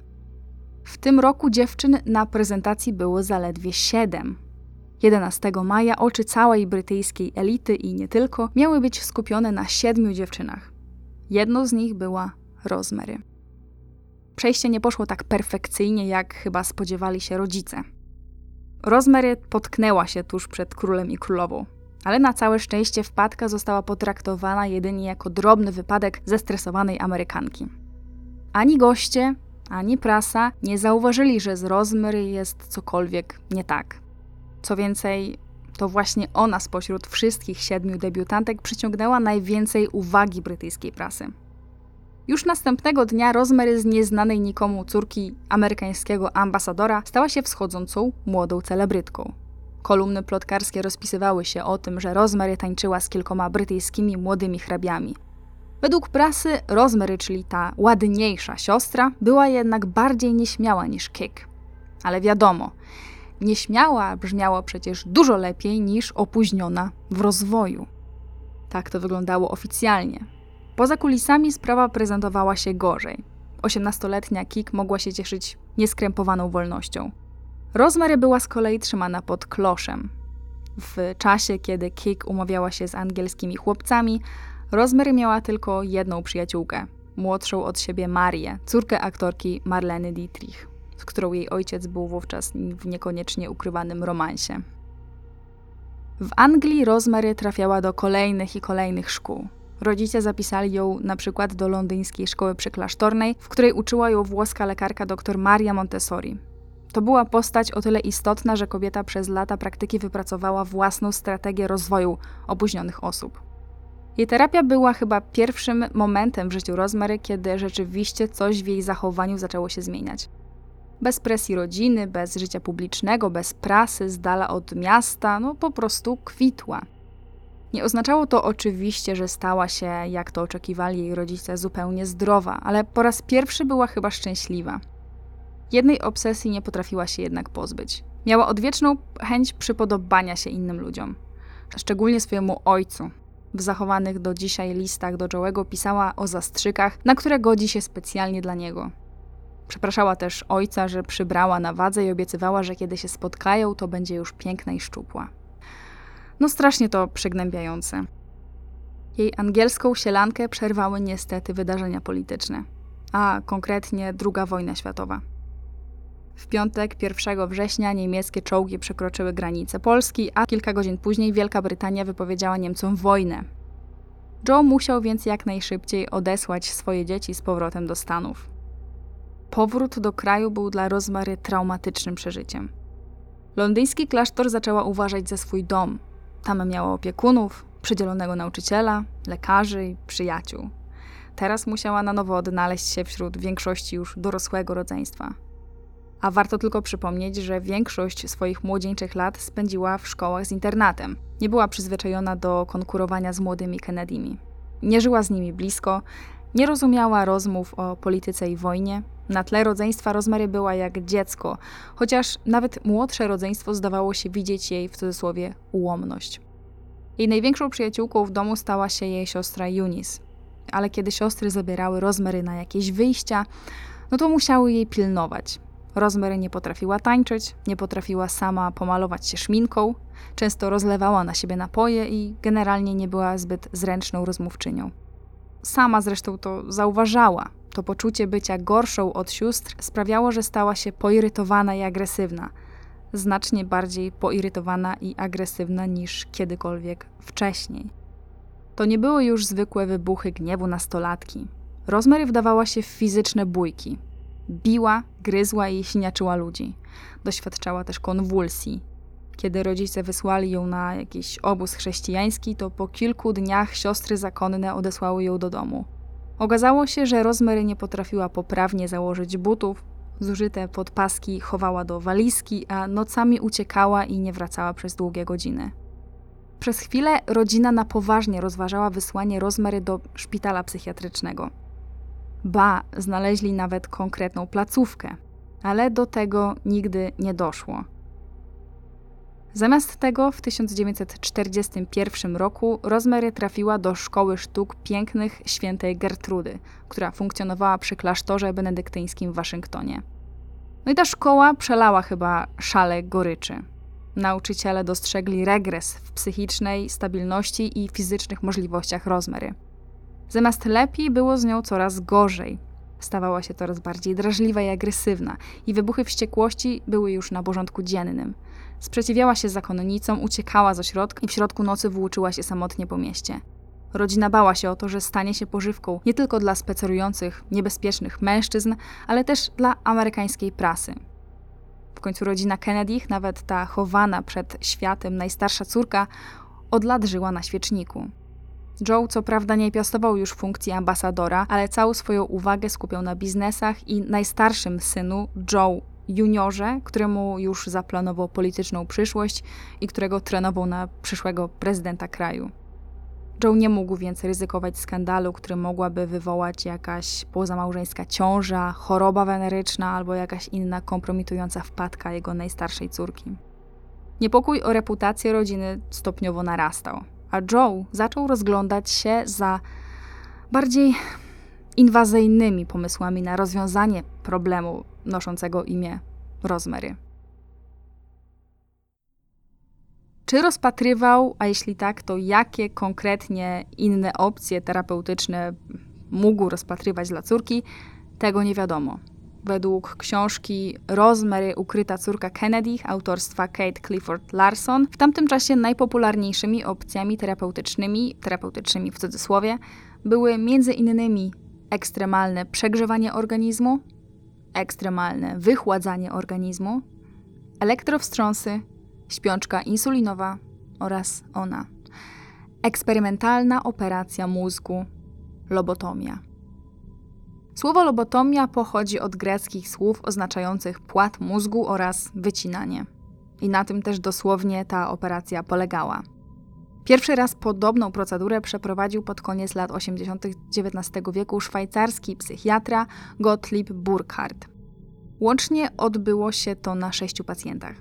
W tym roku dziewczyn na prezentacji było zaledwie siedem, 11 maja oczy całej brytyjskiej elity i nie tylko miały być skupione na siedmiu dziewczynach. Jedną z nich była Rosemary. Przejście nie poszło tak perfekcyjnie, jak chyba spodziewali się rodzice. Rosemary potknęła się tuż przed królem i królową, ale na całe szczęście wpadka została potraktowana jedynie jako drobny wypadek zestresowanej Amerykanki. Ani goście, ani prasa nie zauważyli, że z Rosemary jest cokolwiek nie tak. Co więcej, to właśnie ona spośród wszystkich siedmiu debiutantek przyciągnęła najwięcej uwagi brytyjskiej prasy. Już następnego dnia Rosemary z nieznanej nikomu córki amerykańskiego ambasadora stała się wschodzącą młodą celebrytką. Kolumny plotkarskie rozpisywały się o tym, że Rosemary tańczyła z kilkoma brytyjskimi młodymi hrabiami. Według prasy Rosemary, czyli ta ładniejsza siostra, była jednak bardziej nieśmiała niż Kick. Ale wiadomo, Nieśmiała brzmiało przecież dużo lepiej niż opóźniona w rozwoju. Tak to wyglądało oficjalnie. Poza kulisami sprawa prezentowała się gorzej. Osiemnastoletnia Kik mogła się cieszyć nieskrępowaną wolnością. Rosemary była z kolei trzymana pod kloszem. W czasie, kiedy Kik umawiała się z angielskimi chłopcami, Rosemary miała tylko jedną przyjaciółkę, młodszą od siebie Marię, córkę aktorki Marleny Dietrich. z którą jej ojciec był wówczas w niekoniecznie ukrywanym romansie. W Anglii Rosemary trafiała do kolejnych i kolejnych szkół. Rodzice zapisali ją na przykład do londyńskiej szkoły przyklasztornej, w której uczyła ją włoska lekarka dr Maria Montessori. To była postać o tyle istotna, że kobieta przez lata praktyki wypracowała własną strategię rozwoju opóźnionych osób. Jej terapia była chyba pierwszym momentem w życiu Rosemary, kiedy rzeczywiście coś w jej zachowaniu zaczęło się zmieniać. Bez presji rodziny, bez życia publicznego, bez prasy, z dala od miasta, no po prostu kwitła. Nie oznaczało to oczywiście, że stała się, jak to oczekiwali jej rodzice, zupełnie zdrowa, ale po raz pierwszy była chyba szczęśliwa. Jednej obsesji nie potrafiła się jednak pozbyć. Miała odwieczną chęć przypodobania się innym ludziom, szczególnie swojemu ojcu. W zachowanych do dzisiaj listach do Joe'ego pisała o zastrzykach, na które godzi się specjalnie dla niego. Przepraszała też ojca, że przybrała na wadze i obiecywała, że kiedy się spotkają, to będzie już piękna i szczupła. No strasznie to przygnębiające. Jej angielską sielankę przerwały niestety wydarzenia polityczne, a konkretnie II wojna światowa. W piątek 1 września niemieckie czołgi przekroczyły granice Polski, a kilka godzin później Wielka Brytania wypowiedziała Niemcom wojnę. Joe musiał więc jak najszybciej odesłać swoje dzieci z powrotem do Stanów. Powrót do kraju był dla Rozmary traumatycznym przeżyciem. Londyński klasztor zaczęła uważać za swój dom. Tam miała opiekunów, przydzielonego nauczyciela, lekarzy i przyjaciół. Teraz musiała na nowo odnaleźć się wśród większości już dorosłego rodzeństwa. A warto tylko przypomnieć, że większość swoich młodzieńczych lat spędziła w szkołach z internatem. Nie była przyzwyczajona do konkurowania z młodymi Kennedymi. Nie żyła z nimi blisko, nie rozumiała rozmów o polityce i wojnie. Na tle rodzeństwa Rosemary była jak dziecko, chociaż nawet młodsze rodzeństwo zdawało się widzieć jej w cudzysłowie ułomność. Jej największą przyjaciółką w domu stała się jej siostra Eunice. Ale kiedy siostry zabierały Rosemary na jakieś wyjścia, no to musiały jej pilnować. Rosemary nie potrafiła tańczyć, nie potrafiła sama pomalować się szminką, często rozlewała na siebie napoje i generalnie nie była zbyt zręczną rozmówczynią. Sama zresztą to zauważała. To poczucie bycia gorszą od sióstr sprawiało, że stała się poirytowana i agresywna. Znacznie bardziej poirytowana i agresywna niż kiedykolwiek wcześniej. To nie były już zwykłe wybuchy gniewu nastolatki. Rosemary wdawała się w fizyczne bójki, Biła, gryzła i siniaczyła ludzi. Doświadczała też konwulsji. Kiedy rodzice wysłali ją na jakiś obóz chrześcijański, to po kilku dniach siostry zakonne odesłały ją do domu. Okazało się, że Rosemary nie potrafiła poprawnie założyć butów, zużyte podpaski chowała do walizki, a nocami uciekała i nie wracała przez długie godziny. Przez chwilę rodzina na poważnie rozważała wysłanie Rosemary do szpitala psychiatrycznego. Ba, znaleźli nawet konkretną placówkę, ale do tego nigdy nie doszło. Zamiast tego w 1941 roku Rosemary trafiła do Szkoły Sztuk Pięknych świętej Gertrudy, która funkcjonowała przy klasztorze benedyktyńskim w Waszyngtonie. No i ta szkoła przelała chyba szale goryczy. Nauczyciele dostrzegli regres w psychicznej stabilności i fizycznych możliwościach Rosemary. Zamiast lepiej, było z nią coraz gorzej. Stawała się coraz bardziej drażliwa i agresywna, i wybuchy wściekłości były już na porządku dziennym. Sprzeciwiała się zakonnicom, uciekała z ośrodka i w środku nocy włóczyła się samotnie po mieście. Rodzina bała się o to, że stanie się pożywką nie tylko dla spacerujących, niebezpiecznych mężczyzn, ale też dla amerykańskiej prasy. W końcu rodzina Kennedy, nawet ta chowana przed światem najstarsza córka, od lat żyła na świeczniku. Joe co prawda nie piastował już funkcji ambasadora, ale całą swoją uwagę skupiał na biznesach i najstarszym synu, Joe juniorze, któremu już zaplanował polityczną przyszłość i którego trenował na przyszłego prezydenta kraju. Joe nie mógł więc ryzykować skandalu, który mogłaby wywołać jakaś pozamałżeńska ciąża, choroba weneryczna albo jakaś inna kompromitująca wpadka jego najstarszej córki. Niepokój o reputację rodziny stopniowo narastał a Joe zaczął rozglądać się za bardziej inwazyjnymi pomysłami na rozwiązanie problemu noszącego imię Rosemary. Czy rozpatrywał, a jeśli tak, to jakie konkretnie inne opcje terapeutyczne mógł rozpatrywać dla córki, tego nie wiadomo. Według książki Rosemary Ukryta córka Kennedy autorstwa Kate Clifford Larson, w tamtym czasie najpopularniejszymi opcjami terapeutycznymi, terapeutycznymi w cudzysłowie, były innymi ekstremalne przegrzewanie organizmu, ekstremalne wychładzanie organizmu, elektrowstrząsy, śpiączka insulinowa oraz ona. Eksperymentalna operacja mózgu, lobotomia. Słowo lobotomia pochodzi od greckich słów oznaczających płat mózgu oraz wycinanie. I na tym też dosłownie ta operacja polegała. Pierwszy raz podobną procedurę przeprowadził pod koniec lat 80. XIX wieku szwajcarski psychiatra Gottlieb Burkhardt. Łącznie odbyło się to na sześciu pacjentach.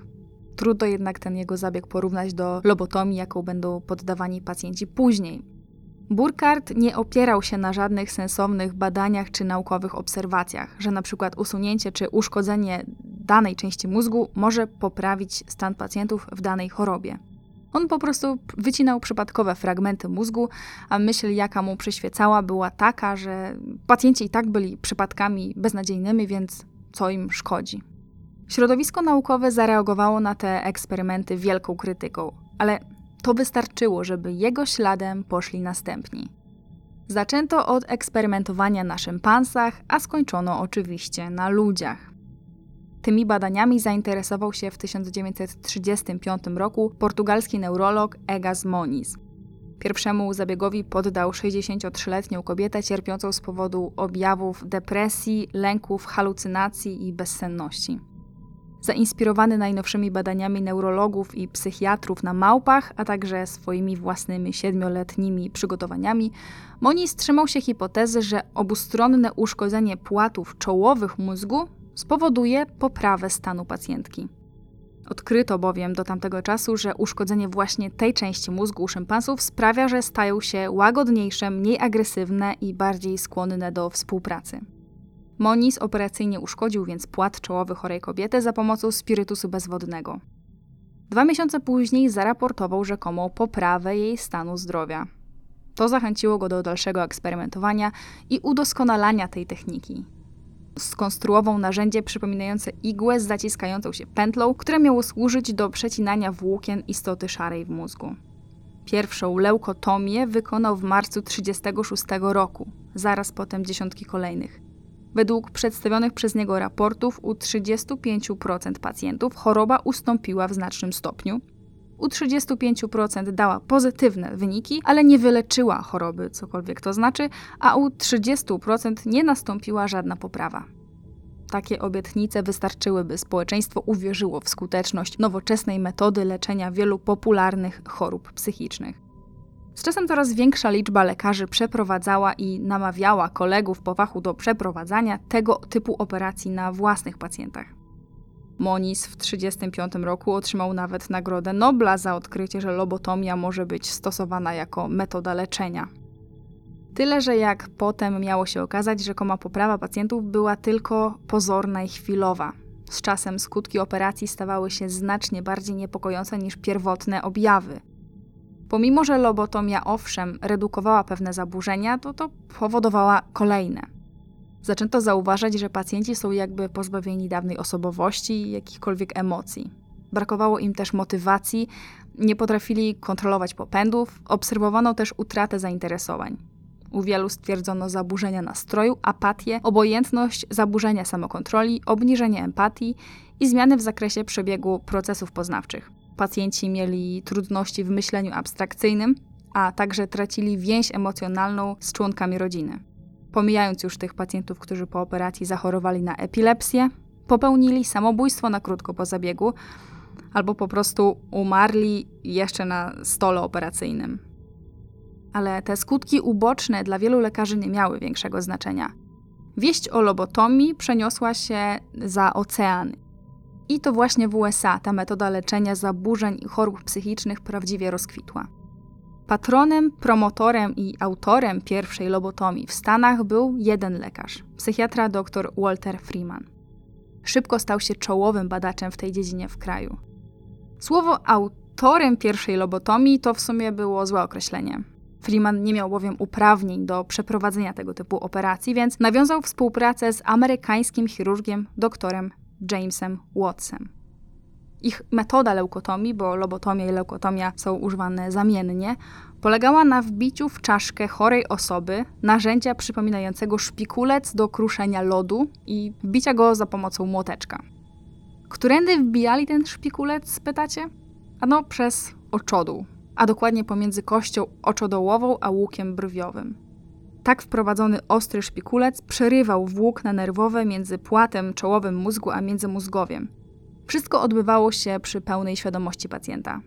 Trudno jednak ten jego zabieg porównać do lobotomii, jaką będą poddawani pacjenci później. Burkhardt nie opierał się na żadnych sensownych badaniach czy naukowych obserwacjach, że na przykład usunięcie czy uszkodzenie danej części mózgu może poprawić stan pacjentów w danej chorobie. On po prostu wycinał przypadkowe fragmenty mózgu, a myśl, jaka mu przyświecała, była taka, że pacjenci i tak byli przypadkami beznadziejnymi, więc co im szkodzi. Środowisko naukowe zareagowało na te eksperymenty wielką krytyką, ale to wystarczyło, żeby jego śladem poszli następni. Zaczęto od eksperymentowania na szympansach, a skończono oczywiście na ludziach. Tymi badaniami zainteresował się w 1935 roku portugalski neurolog Egas Moniz. Pierwszemu zabiegowi poddał 63-letnią kobietę cierpiącą z powodu objawów depresji, lęków, halucynacji i bezsenności. Zainspirowany najnowszymi badaniami neurologów i psychiatrów na małpach, a także swoimi własnymi siedmioletnimi przygotowaniami, Moniz trzymał się hipotezy, że obustronne uszkodzenie płatów czołowych mózgu spowoduje poprawę stanu pacjentki. Odkryto bowiem do tamtego czasu, że uszkodzenie właśnie tej części mózgu u szympansów sprawia, że stają się łagodniejsze, mniej agresywne i bardziej skłonne do współpracy. Moniz operacyjnie uszkodził więc płat czołowy chorej kobiety za pomocą spirytusu bezwodnego. Dwa miesiące później zaraportował rzekomą poprawę jej stanu zdrowia. To zachęciło go do dalszego eksperymentowania i udoskonalania tej techniki. Skonstruował narzędzie przypominające igłę z zaciskającą się pętlą, które miało służyć do przecinania włókien istoty szarej w mózgu. Pierwszą leukotomię wykonał w marcu 1936 roku, zaraz potem dziesiątki kolejnych. Według przedstawionych przez niego raportów u 35% pacjentów choroba ustąpiła w znacznym stopniu. U 35% dała pozytywne wyniki, ale nie wyleczyła choroby, cokolwiek to znaczy, a u 30% nie nastąpiła żadna poprawa. Takie obietnice wystarczyły, by społeczeństwo uwierzyło w skuteczność nowoczesnej metody leczenia wielu popularnych chorób psychicznych. Z czasem coraz większa liczba lekarzy przeprowadzała i namawiała kolegów po fachu do przeprowadzania tego typu operacji na własnych pacjentach. Moniz w 1935 roku otrzymał nawet Nagrodę Nobla za odkrycie, że lobotomia może być stosowana jako metoda leczenia. Tyle, że jak potem miało się okazać, rzekoma poprawa pacjentów była tylko pozorna i chwilowa. Z czasem skutki operacji stawały się znacznie bardziej niepokojące niż pierwotne objawy. Pomimo, że lobotomia owszem redukowała pewne zaburzenia, to to powodowała kolejne. Zaczęto zauważać, że pacjenci są jakby pozbawieni dawnej osobowości i jakichkolwiek emocji. Brakowało im też motywacji, nie potrafili kontrolować popędów, obserwowano też utratę zainteresowań. U wielu stwierdzono zaburzenia nastroju, apatię, obojętność, zaburzenia samokontroli, obniżenie empatii i zmiany w zakresie przebiegu procesów poznawczych pacjenci mieli trudności w myśleniu abstrakcyjnym, a także tracili więź emocjonalną z członkami rodziny. Pomijając już tych pacjentów, którzy po operacji zachorowali na epilepsję, popełnili samobójstwo na krótko po zabiegu albo po prostu umarli jeszcze na stole operacyjnym. Ale te skutki uboczne dla wielu lekarzy nie miały większego znaczenia. Wieść o lobotomii przeniosła się za ocean i to właśnie w USA ta metoda leczenia zaburzeń i chorób psychicznych prawdziwie rozkwitła. Patronem, promotorem i autorem pierwszej lobotomii w Stanach był jeden lekarz, psychiatra dr Walter Freeman. Szybko stał się czołowym badaczem w tej dziedzinie w kraju. Słowo autorem pierwszej lobotomii to w sumie było złe określenie. Freeman nie miał bowiem uprawnień do przeprowadzenia tego typu operacji, więc nawiązał współpracę z amerykańskim chirurgiem doktorem Jamesem Wattsem. Ich metoda leukotomii, bo lobotomia i leukotomia są używane zamiennie, polegała na wbiciu w czaszkę chorej osoby narzędzia przypominającego szpikulec do kruszenia lodu i wbicia go za pomocą młoteczka. Którędy wbijali ten szpikulec, pytacie? Ano przez oczodół, a dokładnie pomiędzy kością oczodołową a łukiem brwiowym. Tak wprowadzony ostry szpikulec przerywał włókna nerwowe między płatem czołowym mózgu a międzymózgowiem. Wszystko odbywało się przy pełnej świadomości pacjenta.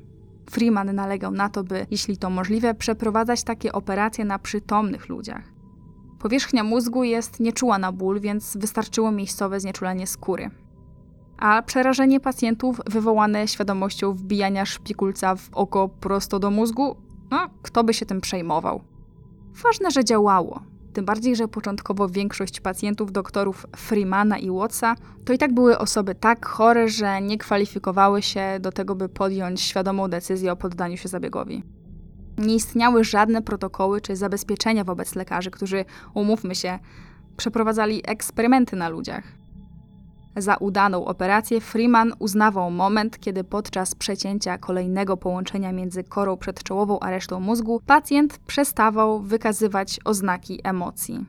Freeman nalegał na to, by, jeśli to możliwe, przeprowadzać takie operacje na przytomnych ludziach. Powierzchnia mózgu jest nieczuła na ból, więc wystarczyło miejscowe znieczulenie skóry. A przerażenie pacjentów wywołane świadomością wbijania szpikulca w oko prosto do mózgu, no, kto by się tym przejmował? Ważne, że działało. Tym bardziej, że początkowo większość pacjentów doktorów Freemana i Wattsa to i tak były osoby tak chore, że nie kwalifikowały się do tego, by podjąć świadomą decyzję o poddaniu się zabiegowi. Nie istniały żadne protokoły czy zabezpieczenia wobec lekarzy, którzy, umówmy się, przeprowadzali eksperymenty na ludziach. Za udaną operację Freeman uznawał moment, kiedy podczas przecięcia kolejnego połączenia między korą przedczołową a resztą mózgu pacjent przestawał wykazywać oznaki emocji.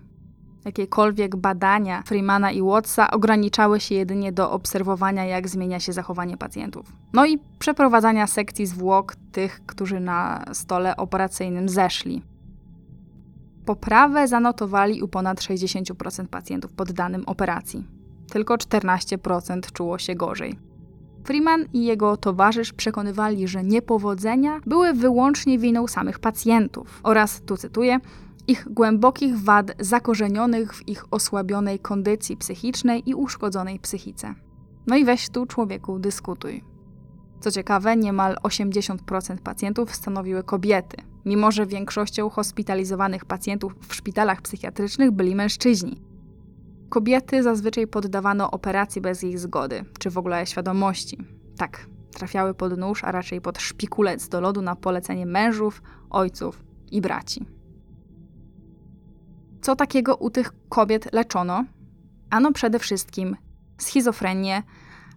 Jakiekolwiek badania Freemana i Wattsa ograniczały się jedynie do obserwowania, jak zmienia się zachowanie pacjentów. No i przeprowadzania sekcji zwłok tych, którzy na stole operacyjnym zeszli. Poprawę zanotowali u ponad 60% pacjentów poddanym operacji tylko 14% czuło się gorzej. Freeman i jego towarzysz przekonywali, że niepowodzenia były wyłącznie winą samych pacjentów oraz, tu cytuję, ich głębokich wad zakorzenionych w ich osłabionej kondycji psychicznej i uszkodzonej psychice. No i weź tu człowieku dyskutuj. Co ciekawe, niemal 80% pacjentów stanowiły kobiety, mimo że większością hospitalizowanych pacjentów w szpitalach psychiatrycznych byli mężczyźni. Kobiety zazwyczaj poddawano operacji bez ich zgody, czy w ogóle świadomości. Tak, trafiały pod nóż, a raczej pod szpikulec do lodu na polecenie mężów, ojców i braci. Co takiego u tych kobiet leczono? Ano przede wszystkim schizofrenię,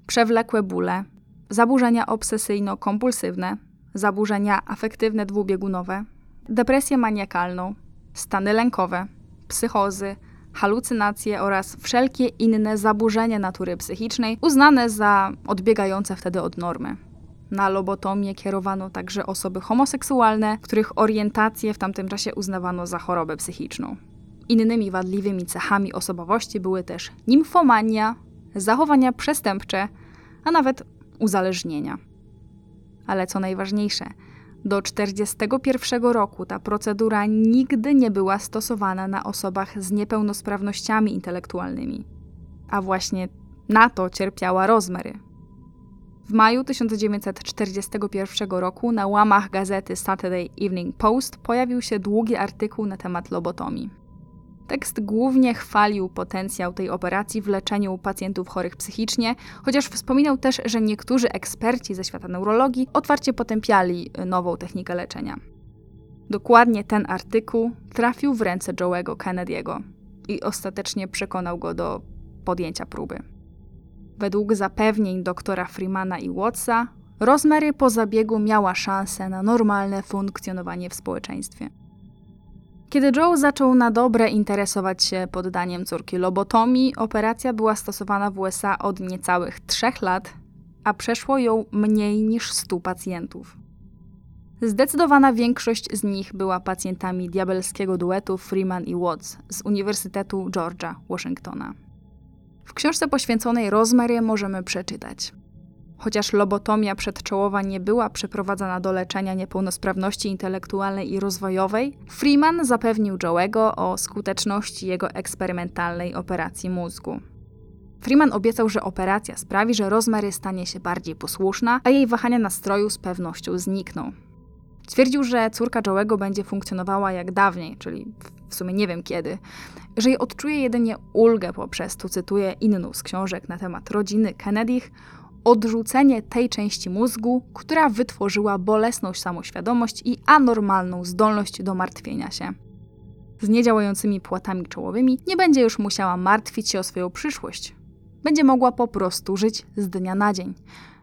przewlekłe bóle, zaburzenia obsesyjno-kompulsywne, zaburzenia afektywne dwubiegunowe, depresję maniakalną, stany lękowe, psychozy, halucynacje oraz wszelkie inne zaburzenia natury psychicznej uznane za odbiegające wtedy od normy. Na lobotomię kierowano także osoby homoseksualne, których orientację w tamtym czasie uznawano za chorobę psychiczną. Innymi wadliwymi cechami osobowości były też nimfomania, zachowania przestępcze, a nawet uzależnienia. Ale co najważniejsze, do 1941 roku ta procedura nigdy nie była stosowana na osobach z niepełnosprawnościami intelektualnymi. A właśnie na to cierpiała Rosemary. W maju 1941 roku na łamach gazety Saturday Evening Post pojawił się długi artykuł na temat lobotomii. Tekst głównie chwalił potencjał tej operacji w leczeniu pacjentów chorych psychicznie, chociaż wspominał też, że niektórzy eksperci ze świata neurologii otwarcie potępiali nową technikę leczenia. Dokładnie ten artykuł trafił w ręce Joe'ego Kennedy'ego i ostatecznie przekonał go do podjęcia próby. Według zapewnień doktora Freemana i Wattsa, Rosemary po zabiegu miała szansę na normalne funkcjonowanie w społeczeństwie. Kiedy Joe zaczął na dobre interesować się poddaniem córki lobotomii, operacja była stosowana w USA od niecałych trzech lat, a przeszło ją mniej niż 100 pacjentów. Zdecydowana większość z nich była pacjentami diabelskiego duetu Freeman i Watts z Uniwersytetu Georgia, Washingtona. W książce poświęconej Rosemary możemy przeczytać – Chociaż lobotomia przedczołowa nie była przeprowadzana do leczenia niepełnosprawności intelektualnej i rozwojowej, Freeman zapewnił Joe'ego o skuteczności jego eksperymentalnej operacji mózgu. Freeman obiecał, że operacja sprawi, że Rosemary stanie się bardziej posłuszna, a jej wahania nastroju z pewnością znikną. Twierdził, że córka Joe'ego będzie funkcjonowała jak dawniej, czyli w sumie nie wiem kiedy, że jej odczuje jedynie ulgę poprzez, tu cytuję, inną z książek na temat rodziny Kennedych odrzucenie tej części mózgu, która wytworzyła bolesną samoświadomość i anormalną zdolność do martwienia się. Z niedziałającymi płatami czołowymi nie będzie już musiała martwić się o swoją przyszłość. Będzie mogła po prostu żyć z dnia na dzień.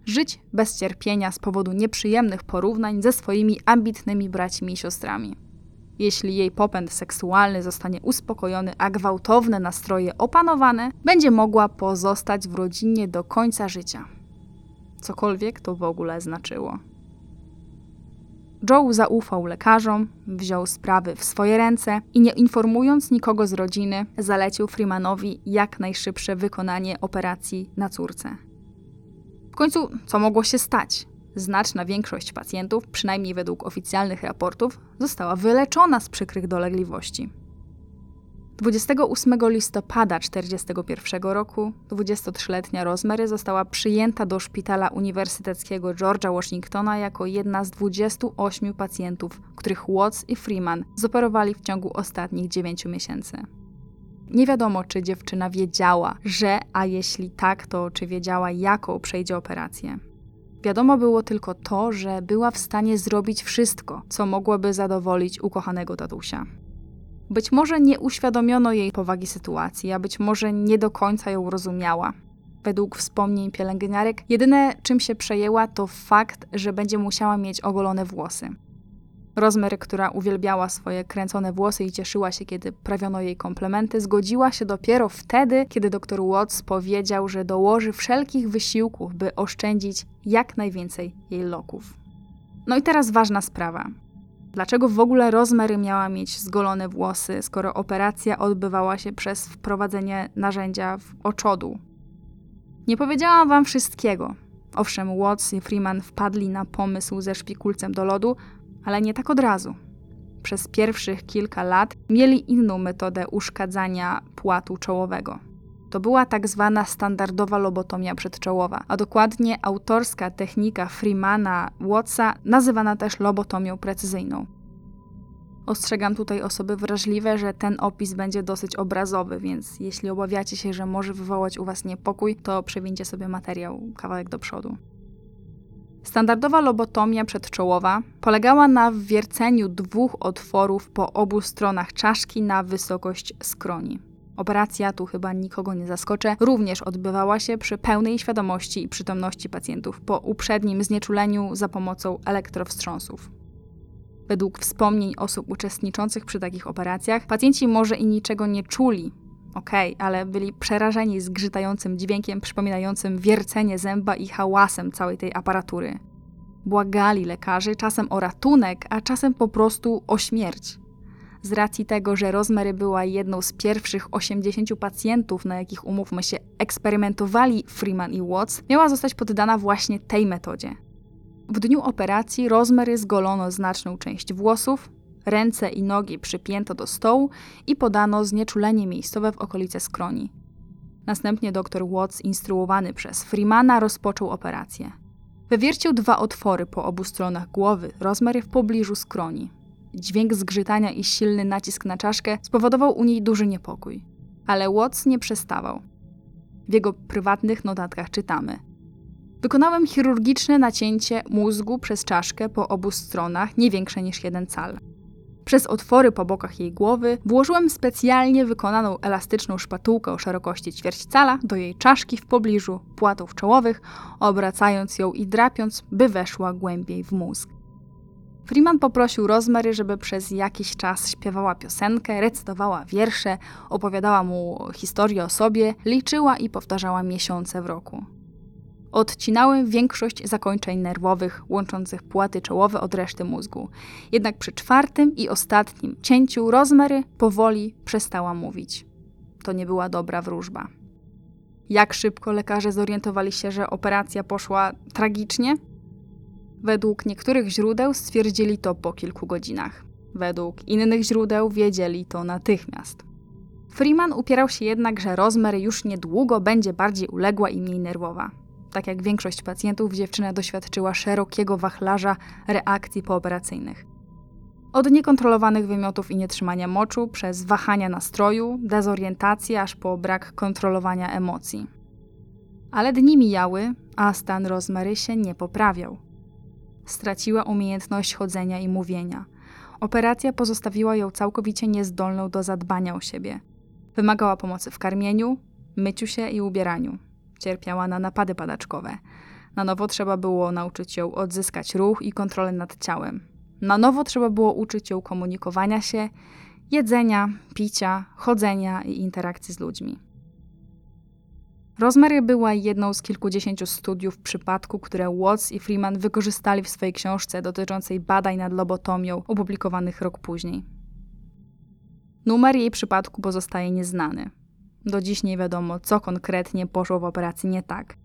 Żyć bez cierpienia z powodu nieprzyjemnych porównań ze swoimi ambitnymi braćmi i siostrami. Jeśli jej popęd seksualny zostanie uspokojony, a gwałtowne nastroje opanowane, będzie mogła pozostać w rodzinie do końca życia. Cokolwiek to w ogóle znaczyło. Joe zaufał lekarzom, wziął sprawy w swoje ręce i nie informując nikogo z rodziny, zalecił Freemanowi jak najszybsze wykonanie operacji na córce. W końcu, co mogło się stać? Znaczna większość pacjentów, przynajmniej według oficjalnych raportów, została wyleczona z przykrych dolegliwości. 28 listopada 1941 roku 23-letnia Rosemary została przyjęta do szpitala uniwersyteckiego George'a Washingtona jako jedna z 28 pacjentów, których Watts i Freeman zoperowali w ciągu ostatnich 9 miesięcy. Nie wiadomo, czy dziewczyna wiedziała, że, a jeśli tak, to czy wiedziała, jaką przejdzie operację. Wiadomo było tylko to, że była w stanie zrobić wszystko, co mogłoby zadowolić ukochanego tatusia. Być może nie uświadomiono jej powagi sytuacji, a być może nie do końca ją rozumiała. Według wspomnień pielęgniarek, jedyne czym się przejęła to fakt, że będzie musiała mieć ogolone włosy. Rozmer, która uwielbiała swoje kręcone włosy i cieszyła się, kiedy prawiono jej komplementy, zgodziła się dopiero wtedy, kiedy dr Watts powiedział, że dołoży wszelkich wysiłków, by oszczędzić jak najwięcej jej loków. No i teraz ważna sprawa. Dlaczego w ogóle Rosemary miała mieć zgolone włosy, skoro operacja odbywała się przez wprowadzenie narzędzia w oczodu? Nie powiedziałam wam wszystkiego. Owszem, Watts i Freeman wpadli na pomysł ze szpikulcem do lodu, ale nie tak od razu. Przez pierwszych kilka lat mieli inną metodę uszkadzania płatu czołowego. To była tak zwana standardowa lobotomia przedczołowa, a dokładnie autorska technika Freemana Wattsa, nazywana też lobotomią precyzyjną. Ostrzegam tutaj osoby wrażliwe, że ten opis będzie dosyć obrazowy, więc jeśli obawiacie się, że może wywołać u Was niepokój, to przewincie sobie materiał kawałek do przodu. Standardowa lobotomia przedczołowa polegała na wwierceniu dwóch otworów po obu stronach czaszki na wysokość skroni. Operacja, tu chyba nikogo nie zaskoczę, również odbywała się przy pełnej świadomości i przytomności pacjentów po uprzednim znieczuleniu za pomocą elektrowstrząsów. Według wspomnień osób uczestniczących przy takich operacjach, pacjenci może i niczego nie czuli, okej, okay, ale byli przerażeni zgrzytającym dźwiękiem przypominającym wiercenie zęba i hałasem całej tej aparatury. Błagali lekarzy czasem o ratunek, a czasem po prostu o śmierć z racji tego, że Rosemary była jedną z pierwszych 80 pacjentów, na jakich umówmy się eksperymentowali Freeman i Watts, miała zostać poddana właśnie tej metodzie. W dniu operacji Rosemary zgolono znaczną część włosów, ręce i nogi przypięto do stołu i podano znieczulenie miejscowe w okolice skroni. Następnie dr Watts, instruowany przez Freemana, rozpoczął operację. Wywiercił dwa otwory po obu stronach głowy Rosemary w pobliżu skroni. Dźwięk zgrzytania i silny nacisk na czaszkę spowodował u niej duży niepokój. Ale Watts nie przestawał. W jego prywatnych notatkach czytamy: Wykonałem chirurgiczne nacięcie mózgu przez czaszkę po obu stronach, nie większe niż jeden cal. Przez otwory po bokach jej głowy włożyłem specjalnie wykonaną elastyczną szpatułkę o szerokości ćwierć cala do jej czaszki w pobliżu płatów czołowych, obracając ją i drapiąc, by weszła głębiej w mózg. Freeman poprosił Rosemary, żeby przez jakiś czas śpiewała piosenkę, recytowała wiersze, opowiadała mu historię o sobie, liczyła i powtarzała miesiące w roku. Odcinały większość zakończeń nerwowych łączących płaty czołowe od reszty mózgu. Jednak przy czwartym i ostatnim cięciu Rosemary powoli przestała mówić. To nie była dobra wróżba. Jak szybko lekarze zorientowali się, że operacja poszła tragicznie? Według niektórych źródeł stwierdzili to po kilku godzinach. Według innych źródeł wiedzieli to natychmiast. Freeman upierał się jednak, że Rosemary już niedługo będzie bardziej uległa i mniej nerwowa. Tak jak większość pacjentów, dziewczyna doświadczyła szerokiego wachlarza reakcji pooperacyjnych. Od niekontrolowanych wymiotów i nietrzymania moczu, przez wahania nastroju, dezorientację, aż po brak kontrolowania emocji. Ale dni mijały, a stan Rosemary się nie poprawiał. Straciła umiejętność chodzenia i mówienia. Operacja pozostawiła ją całkowicie niezdolną do zadbania o siebie. Wymagała pomocy w karmieniu, myciu się i ubieraniu. Cierpiała na napady padaczkowe. Na nowo trzeba było nauczyć ją odzyskać ruch i kontrolę nad ciałem. Na nowo trzeba było uczyć ją komunikowania się, jedzenia, picia, chodzenia i interakcji z ludźmi. Rosemary była jedną z kilkudziesięciu studiów przypadku, które Watts i Freeman wykorzystali w swojej książce dotyczącej badań nad lobotomią, opublikowanych rok później. Numer jej przypadku pozostaje nieznany. Do dziś nie wiadomo, co konkretnie poszło w operacji nie tak.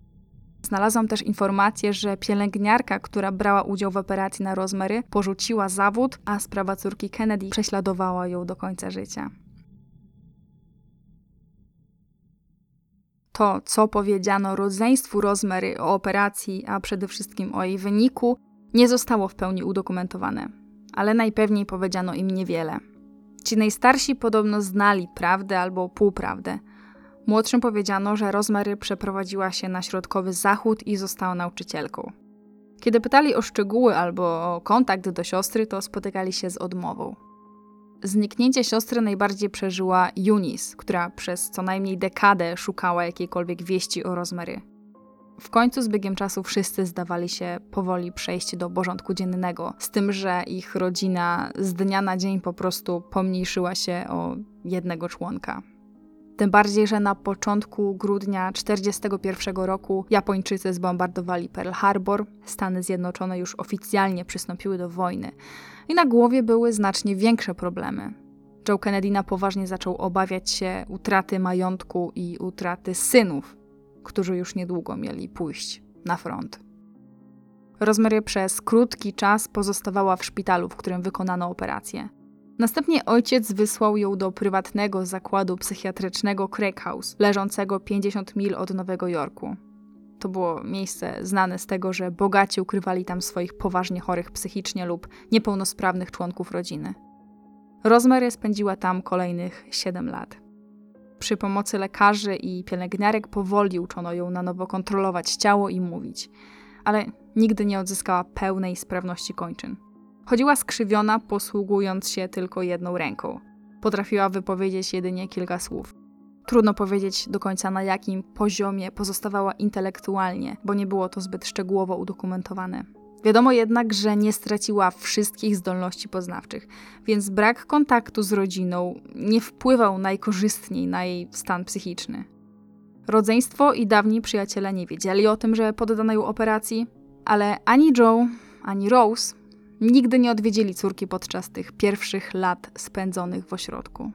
Znalazłam też informację, że pielęgniarka, która brała udział w operacji na Rosemary, porzuciła zawód, a sprawa córki Kennedy prześladowała ją do końca życia. To, co powiedziano rodzeństwu Rosemary o operacji, a przede wszystkim o jej wyniku, nie zostało w pełni udokumentowane, ale najpewniej powiedziano im niewiele. Ci najstarsi podobno znali prawdę albo półprawdę. Młodszym powiedziano, że Rosemary przeprowadziła się na środkowy zachód i została nauczycielką. Kiedy pytali o szczegóły albo o kontakt do siostry, to spotykali się z odmową. Zniknięcie siostry najbardziej przeżyła Eunice, która przez co najmniej dekadę szukała jakiejkolwiek wieści o Rosemary. W końcu z biegiem czasu wszyscy zdawali się powoli przejść do porządku dziennego, z tym, że ich rodzina z dnia na dzień po prostu pomniejszyła się o jednego członka. Tym bardziej, że na początku grudnia 1941 roku Japończycy zbombardowali Pearl Harbor, Stany Zjednoczone już oficjalnie przystąpiły do wojny i na głowie były znacznie większe problemy. Joe Kennedy na poważnie zaczął obawiać się utraty majątku i utraty synów, którzy już niedługo mieli pójść na front. Rosemary przez krótki czas pozostawała w szpitalu, w którym wykonano operację. Następnie ojciec wysłał ją do prywatnego zakładu psychiatrycznego Craig House, leżącego 50 mil od Nowego Jorku. To było miejsce znane z tego, że bogaci ukrywali tam swoich poważnie chorych psychicznie lub niepełnosprawnych członków rodziny. Rosemary spędziła tam kolejnych 7 lat. Przy pomocy lekarzy i pielęgniarek powoli uczono ją na nowo kontrolować ciało i mówić, ale nigdy nie odzyskała pełnej sprawności kończyn. Chodziła skrzywiona, posługując się tylko jedną ręką. Potrafiła wypowiedzieć jedynie kilka słów. Trudno powiedzieć do końca na jakim poziomie pozostawała intelektualnie, bo nie było to zbyt szczegółowo udokumentowane. Wiadomo jednak, że nie straciła wszystkich zdolności poznawczych, więc brak kontaktu z rodziną nie wpływał najkorzystniej na jej stan psychiczny. Rodzeństwo i dawni przyjaciele nie wiedzieli o tym, że poddano ją operacji, ale ani Joe, ani Rose nigdy nie odwiedzili córki podczas tych pierwszych lat spędzonych w ośrodku.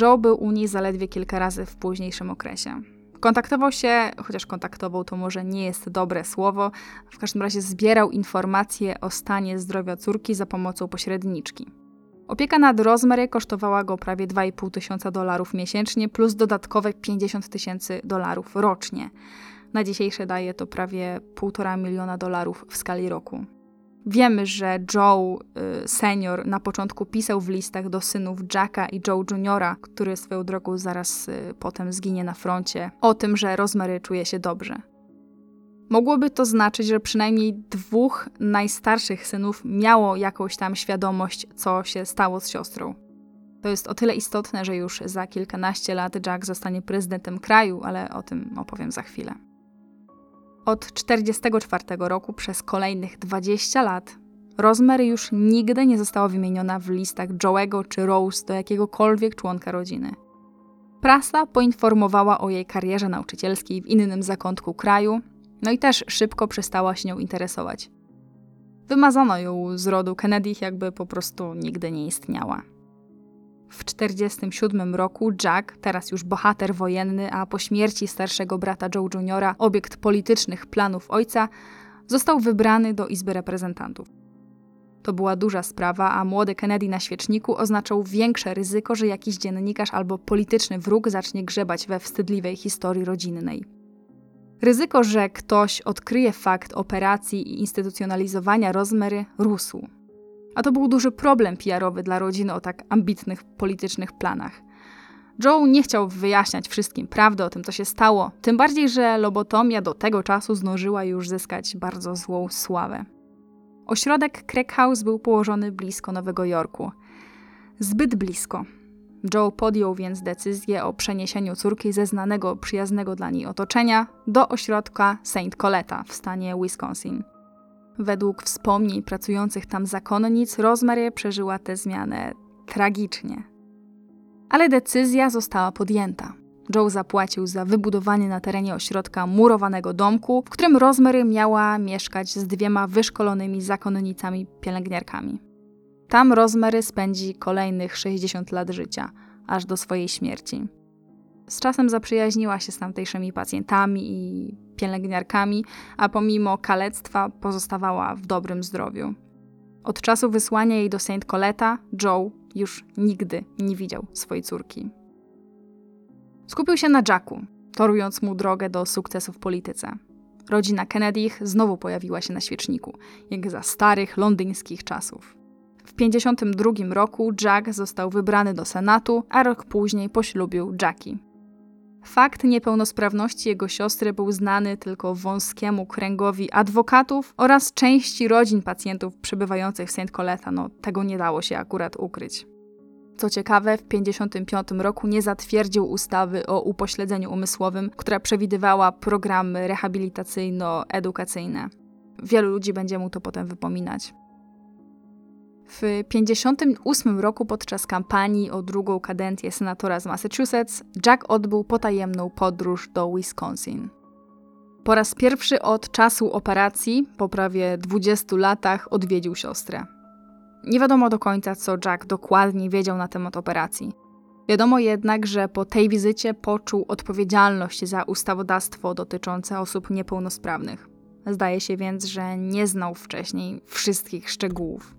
Joe był u niej zaledwie kilka razy w późniejszym okresie. Kontaktował się, chociaż kontaktował to może nie jest dobre słowo, w każdym razie zbierał informacje o stanie zdrowia córki za pomocą pośredniczki. Opieka nad Rosemary kosztowała go prawie 2,5 tysiąca dolarów miesięcznie plus dodatkowe 50 tysięcy dolarów rocznie. Na dzisiejsze daje to prawie 1,5 miliona dolarów w skali roku. Wiemy, że Joe y, senior na początku pisał w listach do synów Jacka i Joe juniora, który swoją drogą zaraz y, potem zginie na froncie, o tym, że Rosemary czuje się dobrze. Mogłoby to znaczyć, że przynajmniej dwóch najstarszych synów miało jakąś tam świadomość, co się stało z siostrą. To jest o tyle istotne, że już za kilkanaście lat Jack zostanie prezydentem kraju, ale o tym opowiem za chwilę. Od 1944 roku przez kolejnych 20 lat Rosemary już nigdy nie została wymieniona w listach Joe'ego czy Rose do jakiegokolwiek członka rodziny. Prasa poinformowała o jej karierze nauczycielskiej w innym zakątku kraju, no i też szybko przestała się nią interesować. Wymazano ją z rodu Kennedy, jakby po prostu nigdy nie istniała. W 1947 roku Jack, teraz już bohater wojenny, a po śmierci starszego brata Joe Jr., obiekt politycznych planów ojca, został wybrany do Izby Reprezentantów. To była duża sprawa, a młody Kennedy na świeczniku oznaczał większe ryzyko, że jakiś dziennikarz albo polityczny wróg zacznie grzebać we wstydliwej historii rodzinnej. Ryzyko, że ktoś odkryje fakt operacji i instytucjonalizowania Rosemary, rósł. A to był duży problem PR-owy dla rodziny o tak ambitnych politycznych planach. Joe nie chciał wyjaśniać wszystkim prawdy o tym, co się stało, tym bardziej, że lobotomia do tego czasu zdążyła już zyskać bardzo złą sławę. Ośrodek Crack House był położony blisko Nowego Jorku. Zbyt blisko. Joe podjął więc decyzję o przeniesieniu córki ze znanego, przyjaznego dla niej otoczenia do ośrodka St. Coletta w stanie Wisconsin. Według wspomnień pracujących tam zakonnic, Rosemary przeżyła tę zmianę tragicznie. Ale decyzja została podjęta. Joe zapłacił za wybudowanie na terenie ośrodka murowanego domku, w którym Rosemary miała mieszkać z dwiema wyszkolonymi zakonnicami pielęgniarkami. Tam Rosemary spędzi kolejnych 60 lat życia, aż do swojej śmierci. Z czasem zaprzyjaźniła się z tamtejszymi pacjentami i pielęgniarkami, a pomimo kalectwa pozostawała w dobrym zdrowiu. Od czasu wysłania jej do St. Coletta, Joe już nigdy nie widział swojej córki. Skupił się na Jacku, torując mu drogę do sukcesu w polityce. Rodzina Kennedych znowu pojawiła się na świeczniku, jak za starych londyńskich czasów. W 1952 roku Jack został wybrany do Senatu, a rok później poślubił Jackie. Fakt niepełnosprawności jego siostry był znany tylko wąskiemu kręgowi adwokatów oraz części rodzin pacjentów przebywających w St. Coletta. No, tego nie dało się akurat ukryć. Co ciekawe, w 1955 roku nie zatwierdził ustawy o upośledzeniu umysłowym, która przewidywała programy rehabilitacyjno-edukacyjne. Wielu ludzi będzie mu to potem wypominać. W 1958 roku podczas kampanii o drugą kadencję senatora z Massachusetts Jack odbył potajemną podróż do Wisconsin. Po raz pierwszy od czasu operacji, po prawie 20 latach, odwiedził siostrę. Nie wiadomo do końca, co Jack dokładnie wiedział na temat operacji. Wiadomo jednak, że po tej wizycie poczuł odpowiedzialność za ustawodawstwo dotyczące osób niepełnosprawnych. Zdaje się więc, że nie znał wcześniej wszystkich szczegółów.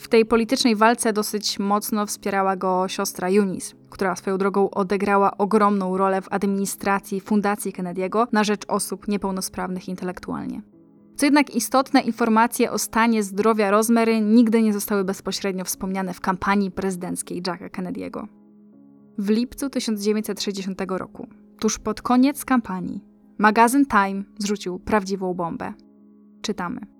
W tej politycznej walce dosyć mocno wspierała go siostra Eunice, która swoją drogą odegrała ogromną rolę w administracji Fundacji Kennedy'ego na rzecz osób niepełnosprawnych intelektualnie. Co jednak istotne, informacje o stanie zdrowia Rosemary nigdy nie zostały bezpośrednio wspomniane w kampanii prezydenckiej Jacka Kennedy'ego. W lipcu 1960 roku, tuż pod koniec kampanii, magazyn Time zrzucił prawdziwą bombę. Czytamy.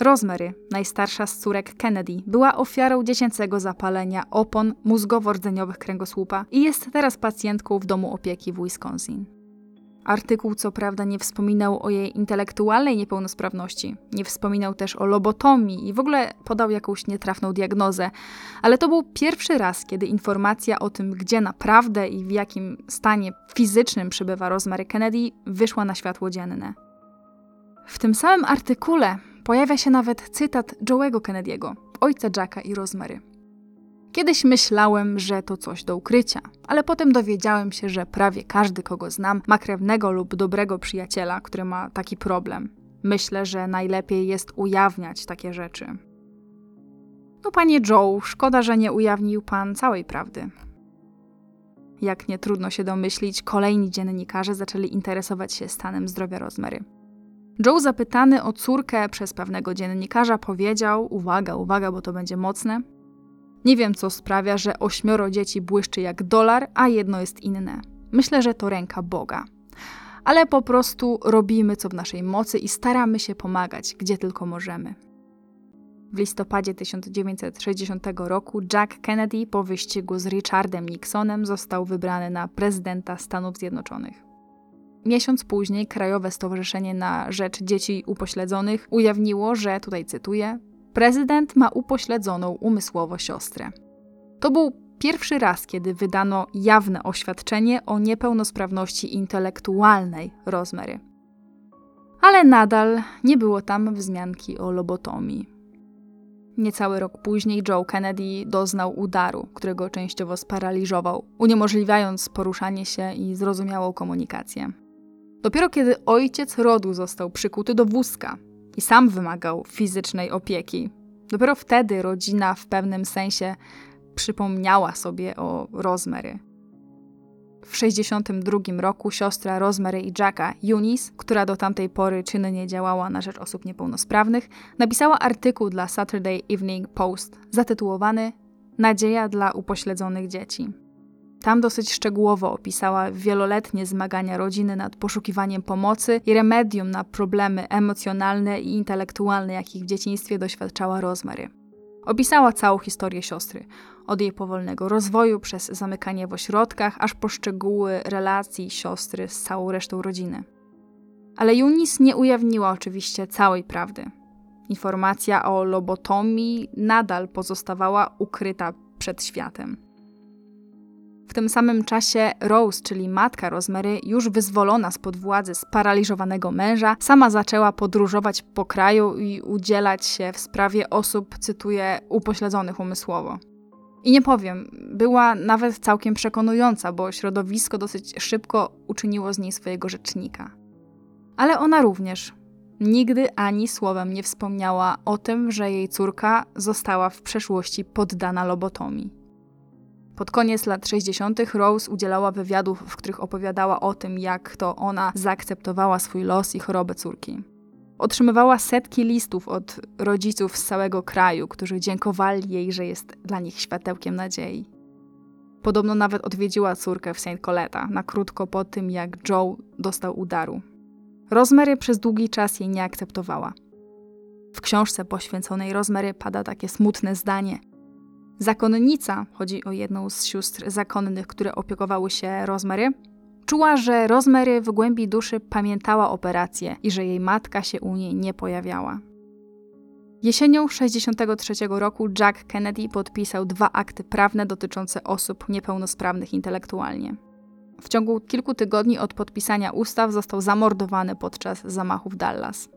Rosemary, najstarsza z córek Kennedy, była ofiarą dziecięcego zapalenia opon mózgowo-rdzeniowych kręgosłupa i jest teraz pacjentką w domu opieki w Wisconsin. Artykuł co prawda nie wspominał o jej intelektualnej niepełnosprawności, nie wspominał też o lobotomii i w ogóle podał jakąś nietrafną diagnozę, ale to był pierwszy raz, kiedy informacja o tym, gdzie naprawdę i w jakim stanie fizycznym przebywa Rosemary Kennedy, wyszła na światło dzienne. W tym samym artykule pojawia się nawet cytat Joe'ego Kennedy'ego, ojca Jacka i Rosemary. Kiedyś myślałem, że to coś do ukrycia, ale potem dowiedziałem się, że prawie każdy, kogo znam, ma krewnego lub dobrego przyjaciela, który ma taki problem. Myślę, że najlepiej jest ujawniać takie rzeczy. No, panie Joe, szkoda, że nie ujawnił pan całej prawdy. Jak nie trudno się domyślić, kolejni dziennikarze zaczęli interesować się stanem zdrowia Rosemary. Joe, zapytany o córkę przez pewnego dziennikarza, powiedział: Uwaga, uwaga, bo to będzie mocne. Nie wiem, co sprawia, że ośmioro dzieci błyszczy jak dolar, a jedno jest inne. Myślę, że to ręka Boga. Ale po prostu robimy co w naszej mocy i staramy się pomagać, gdzie tylko możemy. W listopadzie 1960 roku Jack Kennedy po wyścigu z Richardem Nixonem został wybrany na prezydenta Stanów Zjednoczonych. Miesiąc później Krajowe Stowarzyszenie na Rzecz Dzieci Upośledzonych ujawniło, że, tutaj cytuję, prezydent ma upośledzoną umysłowo siostrę. To był pierwszy raz, kiedy wydano jawne oświadczenie o niepełnosprawności intelektualnej Rosemary. Ale nadal nie było tam wzmianki o lobotomii. Niecały rok później Joe Kennedy doznał udaru, którego częściowo sparaliżował, uniemożliwiając poruszanie się i zrozumiałą komunikację. Dopiero kiedy ojciec rodu został przykuty do wózka i sam wymagał fizycznej opieki, dopiero wtedy rodzina w pewnym sensie przypomniała sobie o Rosemary. W 1962 roku siostra Rosemary i Jacka, Eunice, która do tamtej pory czynnie działała na rzecz osób niepełnosprawnych, napisała artykuł dla Saturday Evening Post zatytułowany Nadzieja dla upośledzonych dzieci. Tam dosyć szczegółowo opisała wieloletnie zmagania rodziny nad poszukiwaniem pomocy i remedium na problemy emocjonalne i intelektualne, jakich w dzieciństwie doświadczała Rosemary. Opisała całą historię siostry, od jej powolnego rozwoju przez zamykanie w ośrodkach, aż po szczegóły relacji siostry z całą resztą rodziny. Ale Eunice nie ujawniła oczywiście całej prawdy. Informacja o lobotomii nadal pozostawała ukryta przed światem. W tym samym czasie Rose, czyli matka Rosemary, już wyzwolona spod władzy sparaliżowanego męża, sama zaczęła podróżować po kraju i udzielać się w sprawie osób, cytuję, upośledzonych umysłowo. I nie powiem, była nawet całkiem przekonująca, bo środowisko dosyć szybko uczyniło z niej swojego rzecznika. Ale ona również nigdy ani słowem nie wspomniała o tym, że jej córka została w przeszłości poddana lobotomii. Pod koniec lat 60. Rose udzielała wywiadów, w których opowiadała o tym, jak to ona zaakceptowała swój los i chorobę córki. Otrzymywała setki listów od rodziców z całego kraju, którzy dziękowali jej, że jest dla nich światełkiem nadziei. Podobno nawet odwiedziła córkę w St. Coletta, na krótko po tym, jak Joe dostał udaru. Rosemary przez długi czas jej nie akceptowała. W książce poświęconej Rosemary pada takie smutne zdanie – Zakonnica, chodzi o jedną z sióstr zakonnych, które opiekowały się Rosemary, czuła, że Rosemary w głębi duszy pamiętała operację i że jej matka się u niej nie pojawiała. Jesienią 1963 roku Jack Kennedy podpisał dwa akty prawne dotyczące osób niepełnosprawnych intelektualnie. W ciągu kilku tygodni od podpisania ustaw został zamordowany podczas zamachu w Dallas.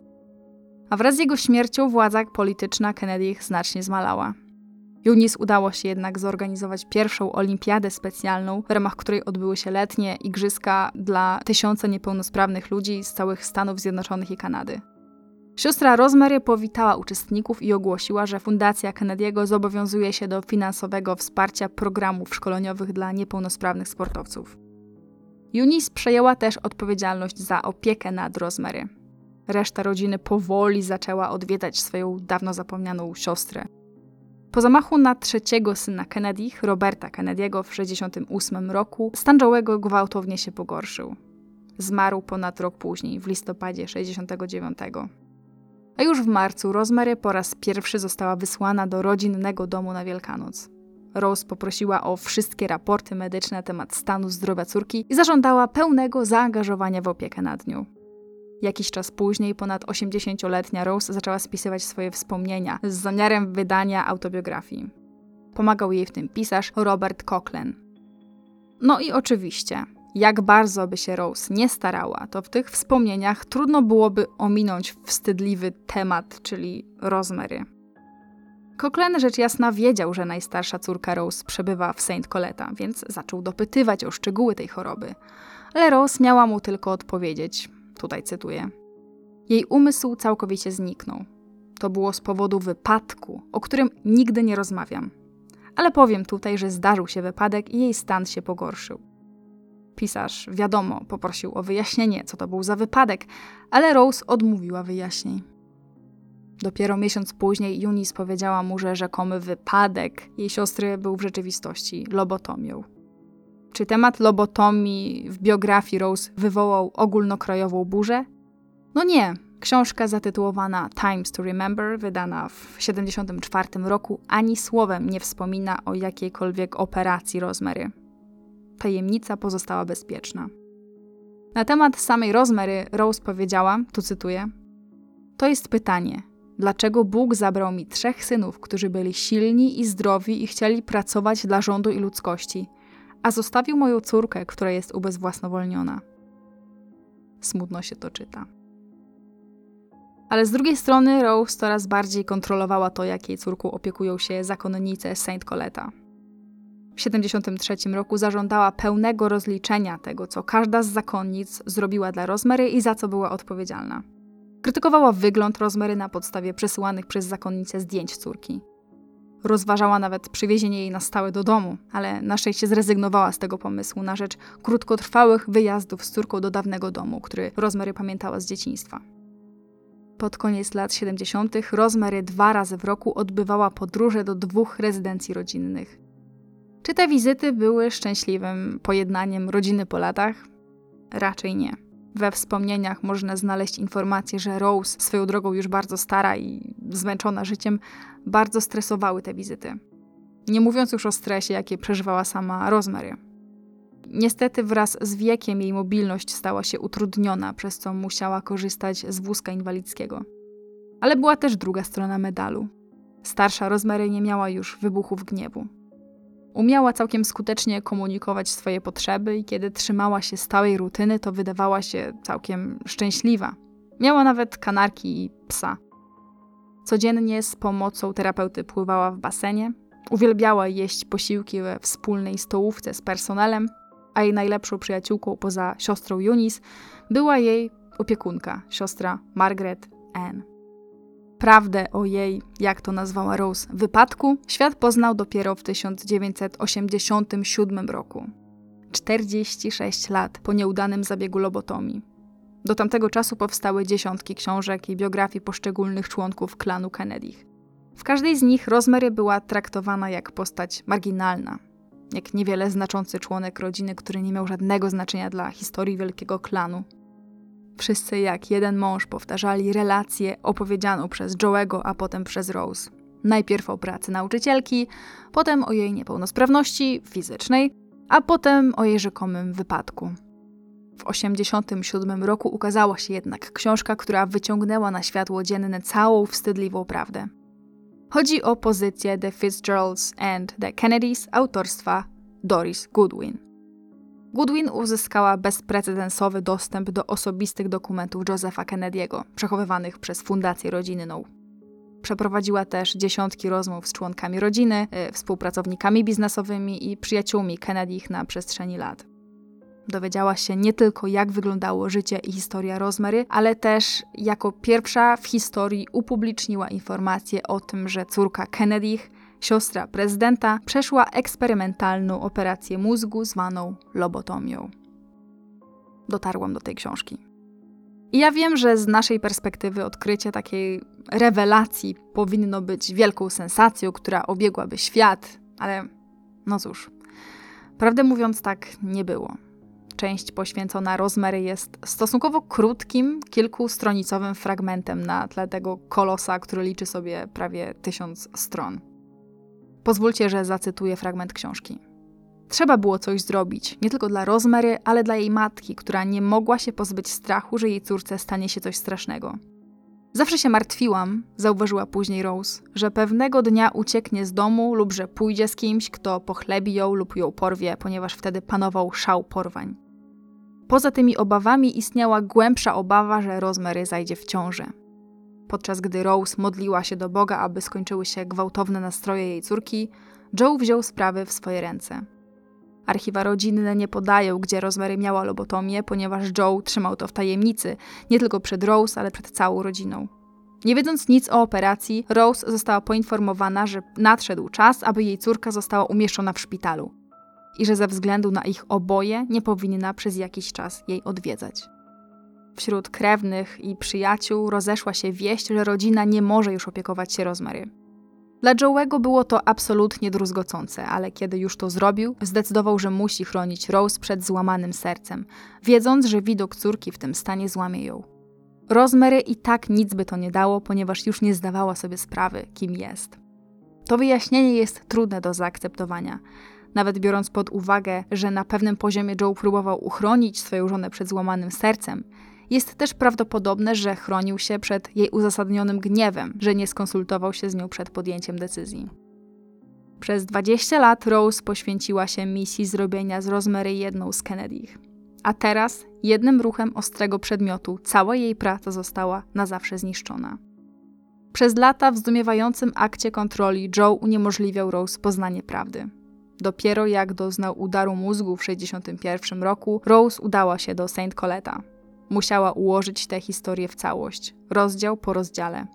A wraz z jego śmiercią władza polityczna Kennedy znacznie zmalała. Junis udało się jednak zorganizować pierwszą olimpiadę specjalną, w ramach której odbyły się letnie igrzyska dla tysiące niepełnosprawnych ludzi z całych Stanów Zjednoczonych i Kanady. Siostra Rosemary powitała uczestników i ogłosiła, że Fundacja Kennedy'ego zobowiązuje się do finansowego wsparcia programów szkoleniowych dla niepełnosprawnych sportowców. Eunice przejęła też odpowiedzialność za opiekę nad Rosemary. Reszta rodziny powoli zaczęła odwiedzać swoją dawno zapomnianą siostrę. Po zamachu na trzeciego syna Kennedy, Roberta Kennedy'ego w 1968 roku, stan Joe'ego gwałtownie się pogorszył. Zmarł ponad rok później, w listopadzie 1969. A już w marcu Rosemary po raz pierwszy została wysłana do rodzinnego domu na Wielkanoc. Rose poprosiła o wszystkie raporty medyczne na temat stanu zdrowia córki i zażądała pełnego zaangażowania w opiekę nad nią. Jakiś czas później ponad 80-letnia Rose zaczęła spisywać swoje wspomnienia z zamiarem wydania autobiografii. Pomagał jej w tym pisarz Robert Cochran. No i oczywiście, jak bardzo by się Rose nie starała, to w tych wspomnieniach trudno byłoby ominąć wstydliwy temat, czyli Rosemary. Cochran rzecz jasna wiedział, że najstarsza córka Rose przebywa w St. Coletta, więc zaczął dopytywać o szczegóły tej choroby. Ale Rose miała mu tylko odpowiedzieć: Tutaj cytuję. Jej umysł całkowicie zniknął. To było z powodu wypadku, o którym nigdy nie rozmawiam. Ale powiem tutaj, że zdarzył się wypadek i jej stan się pogorszył. Pisarz, wiadomo, poprosił o wyjaśnienie, co to był za wypadek, ale Rose odmówiła wyjaśnień. Dopiero miesiąc później Eunice powiedziała mu, że rzekomy wypadek jej siostry był w rzeczywistości lobotomią. Czy temat lobotomii w biografii Rose wywołał ogólnokrajową burzę? No nie. Książka zatytułowana Times to Remember, wydana w 1974 roku, ani słowem nie wspomina o jakiejkolwiek operacji Rosemary. Tajemnica pozostała bezpieczna. Na temat samej Rosemary Rose powiedziała, tu cytuję: To jest pytanie, dlaczego Bóg zabrał mi trzech synów, którzy byli silni i zdrowi i chcieli pracować dla rządu i ludzkości, a zostawił moją córkę, która jest ubezwłasnowolniona. Smutno się to czyta. Ale z drugiej strony Rose coraz bardziej kontrolowała to, jak jej córką opiekują się zakonnice Saint Coletta. W 1973 roku zażądała pełnego rozliczenia tego, co każda z zakonnic zrobiła dla Rosemary i za co była odpowiedzialna. Krytykowała wygląd Rosemary na podstawie przesyłanych przez zakonnice zdjęć córki. Rozważała nawet przywiezienie jej na stałe do domu, ale na szczęście zrezygnowała z tego pomysłu na rzecz krótkotrwałych wyjazdów z córką do dawnego domu, który Rosemary pamiętała z dzieciństwa. Pod koniec lat 70. Rosemary dwa razy w roku odbywała podróże do dwóch rezydencji rodzinnych. Czy te wizyty były szczęśliwym pojednaniem rodziny po latach? Raczej nie. We wspomnieniach można znaleźć informację, że Rose, swoją drogą już bardzo stara i zmęczona życiem, bardzo stresowały te wizyty. Nie mówiąc już o stresie, jakie przeżywała sama Rosemary. Niestety wraz z wiekiem jej mobilność stała się utrudniona, przez co musiała korzystać z wózka inwalidzkiego. Ale była też druga strona medalu. Starsza Rosemary nie miała już wybuchów gniewu. Umiała całkiem skutecznie komunikować swoje potrzeby i kiedy trzymała się stałej rutyny, to wydawała się całkiem szczęśliwa. Miała nawet kanarki i psa. Codziennie z pomocą terapeuty pływała w basenie, uwielbiała jeść posiłki we wspólnej stołówce z personelem, a jej najlepszą przyjaciółką poza siostrą Eunice była jej opiekunka, siostra Margaret Ann. Prawdę o jej, jak to nazwała Rose, wypadku świat poznał dopiero w 1987 roku. 46 lat po nieudanym zabiegu lobotomii. Do tamtego czasu powstały dziesiątki książek i biografii poszczególnych członków klanu Kennedych. W każdej z nich Rosemary była traktowana jak postać marginalna, jak niewiele znaczący członek rodziny, który nie miał żadnego znaczenia dla historii wielkiego klanu. Wszyscy jak jeden mąż powtarzali relację opowiedzianą przez Joe'ego, a potem przez Rose. Najpierw o pracy nauczycielki, potem o jej niepełnosprawności fizycznej, a potem o jej rzekomym wypadku. W 1987 roku ukazała się jednak książka, która wyciągnęła na światło dzienne całą wstydliwą prawdę. Chodzi o pozycję The Fitzgeralds and the Kennedys autorstwa Doris Goodwin. Goodwin uzyskała bezprecedensowy dostęp do osobistych dokumentów Josepha Kennedy'ego, przechowywanych przez Fundację Rodzinną. Przeprowadziła też dziesiątki rozmów z członkami rodziny, y, współpracownikami biznesowymi i przyjaciółmi Kennedy'ich na przestrzeni lat. Dowiedziała się nie tylko, jak wyglądało życie i historia Rosemary, ale też jako pierwsza w historii upubliczniła informację o tym, że córka Kennedych, siostra prezydenta, przeszła eksperymentalną operację mózgu zwaną lobotomią. Dotarłam do tej książki. I ja wiem, że z naszej perspektywy odkrycie takiej rewelacji powinno być wielką sensacją, która obiegłaby świat, ale no cóż, prawdę mówiąc, tak nie było część poświęcona Rosemary jest stosunkowo krótkim, kilkustronicowym fragmentem na tle tego kolosa, który liczy sobie prawie tysiąc stron. Pozwólcie, że zacytuję fragment książki. Trzeba było coś zrobić, nie tylko dla Rosemary, ale dla jej matki, która nie mogła się pozbyć strachu, że jej córce stanie się coś strasznego. Zawsze się martwiłam, zauważyła później Rose, że pewnego dnia ucieknie z domu lub że pójdzie z kimś, kto pochlebi ją lub ją porwie, ponieważ wtedy panował szał porwań. Poza tymi obawami istniała głębsza obawa, że Rosemary zajdzie w ciążę. Podczas gdy Rose modliła się do Boga, aby skończyły się gwałtowne nastroje jej córki, Joe wziął sprawy w swoje ręce. Archiwa rodzinne nie podają, gdzie Rosemary miała lobotomię, ponieważ Joe trzymał to w tajemnicy, nie tylko przed Rose, ale przed całą rodziną. Nie wiedząc nic o operacji, Rose została poinformowana, że nadszedł czas, aby jej córka została umieszczona w szpitalu i że ze względu na ich oboje nie powinna przez jakiś czas jej odwiedzać. Wśród krewnych i przyjaciół rozeszła się wieść, że rodzina nie może już opiekować się Rosemary. Dla Joe'ego było to absolutnie druzgocące, ale kiedy już to zrobił, zdecydował, że musi chronić Rose przed złamanym sercem, wiedząc, że widok córki w tym stanie złamie ją. Rosemary i tak nic by to nie dało, ponieważ już nie zdawała sobie sprawy, kim jest. To wyjaśnienie jest trudne do zaakceptowania, nawet biorąc pod uwagę, że na pewnym poziomie Joe próbował uchronić swoją żonę przed złamanym sercem, jest też prawdopodobne, że chronił się przed jej uzasadnionym gniewem, że nie skonsultował się z nią przed podjęciem decyzji. Przez 20 lat Rose poświęciła się misji zrobienia z Rosemary jedną z Kennedych. A teraz, jednym ruchem ostrego przedmiotu, cała jej praca została na zawsze zniszczona. Przez lata w zdumiewającym akcie kontroli Joe uniemożliwiał Rose poznanie prawdy. Dopiero jak doznał udaru mózgu w 1961 roku, Rose udała się do St. Coletta. Musiała ułożyć tę historię w całość, rozdział po rozdziale.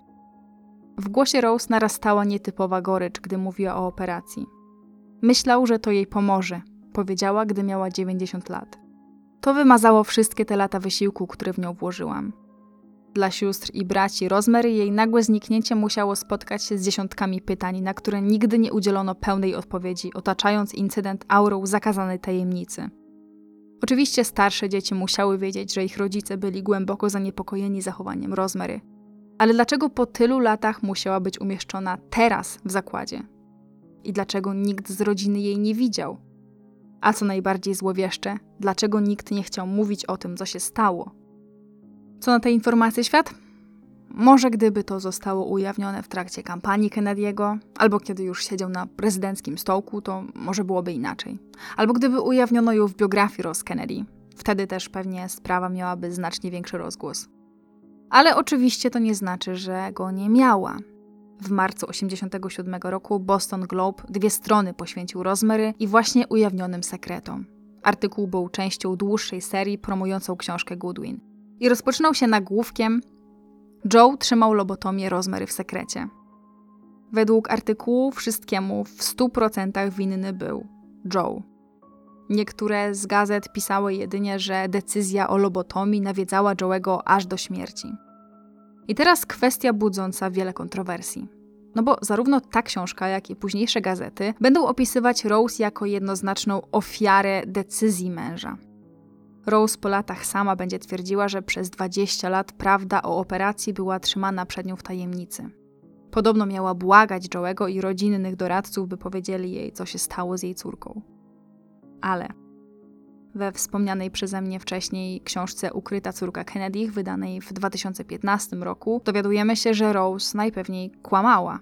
W głosie Rose narastała nietypowa gorycz, gdy mówiła o operacji. Myślał, że to jej pomoże, powiedziała, gdy miała 90 lat. To wymazało wszystkie te lata wysiłku, które w nią włożyłam. Dla sióstr i braci Rosemary jej nagłe zniknięcie musiało spotkać się z dziesiątkami pytań, na które nigdy nie udzielono pełnej odpowiedzi, otaczając incydent aurą zakazanej tajemnicy. Oczywiście starsze dzieci musiały wiedzieć, że ich rodzice byli głęboko zaniepokojeni zachowaniem Rosemary. Ale dlaczego po tylu latach musiała być umieszczona teraz w zakładzie? I dlaczego nikt z rodziny jej nie widział? A co najbardziej złowieszcze, dlaczego nikt nie chciał mówić o tym, co się stało? Co na tej informacji świat? Może gdyby to zostało ujawnione w trakcie kampanii Kennedy'ego, albo kiedy już siedział na prezydenckim stołku, to może byłoby inaczej. Albo gdyby ujawniono ją w biografii Ross Kennedy. Wtedy też pewnie sprawa miałaby znacznie większy rozgłos. Ale oczywiście to nie znaczy, że go nie miała. W marcu 1987 roku Boston Globe dwie strony poświęcił Rosemary i właśnie ujawnionym sekretom. Artykuł był częścią dłuższej serii promującą książkę Goodwin. I rozpoczynał się nagłówkiem Joe trzymał lobotomię Rosemary w sekrecie. Według artykułu wszystkiemu w 100% winny był Joe. Niektóre z gazet pisały jedynie, że decyzja o lobotomii nawiedzała Joe'ego aż do śmierci. I teraz kwestia budząca wiele kontrowersji. No bo zarówno ta książka, jak i późniejsze gazety będą opisywać Rose jako jednoznaczną ofiarę decyzji męża. Rose po latach sama będzie twierdziła, że przez 20 lat prawda o operacji była trzymana przed nią w tajemnicy. Podobno miała błagać Joe'ego i rodzinnych doradców, by powiedzieli jej, co się stało z jej córką. Ale we wspomnianej przeze mnie wcześniej książce Ukryta córka Kennedy, wydanej w 2015 roku, dowiadujemy się, że Rose najpewniej kłamała.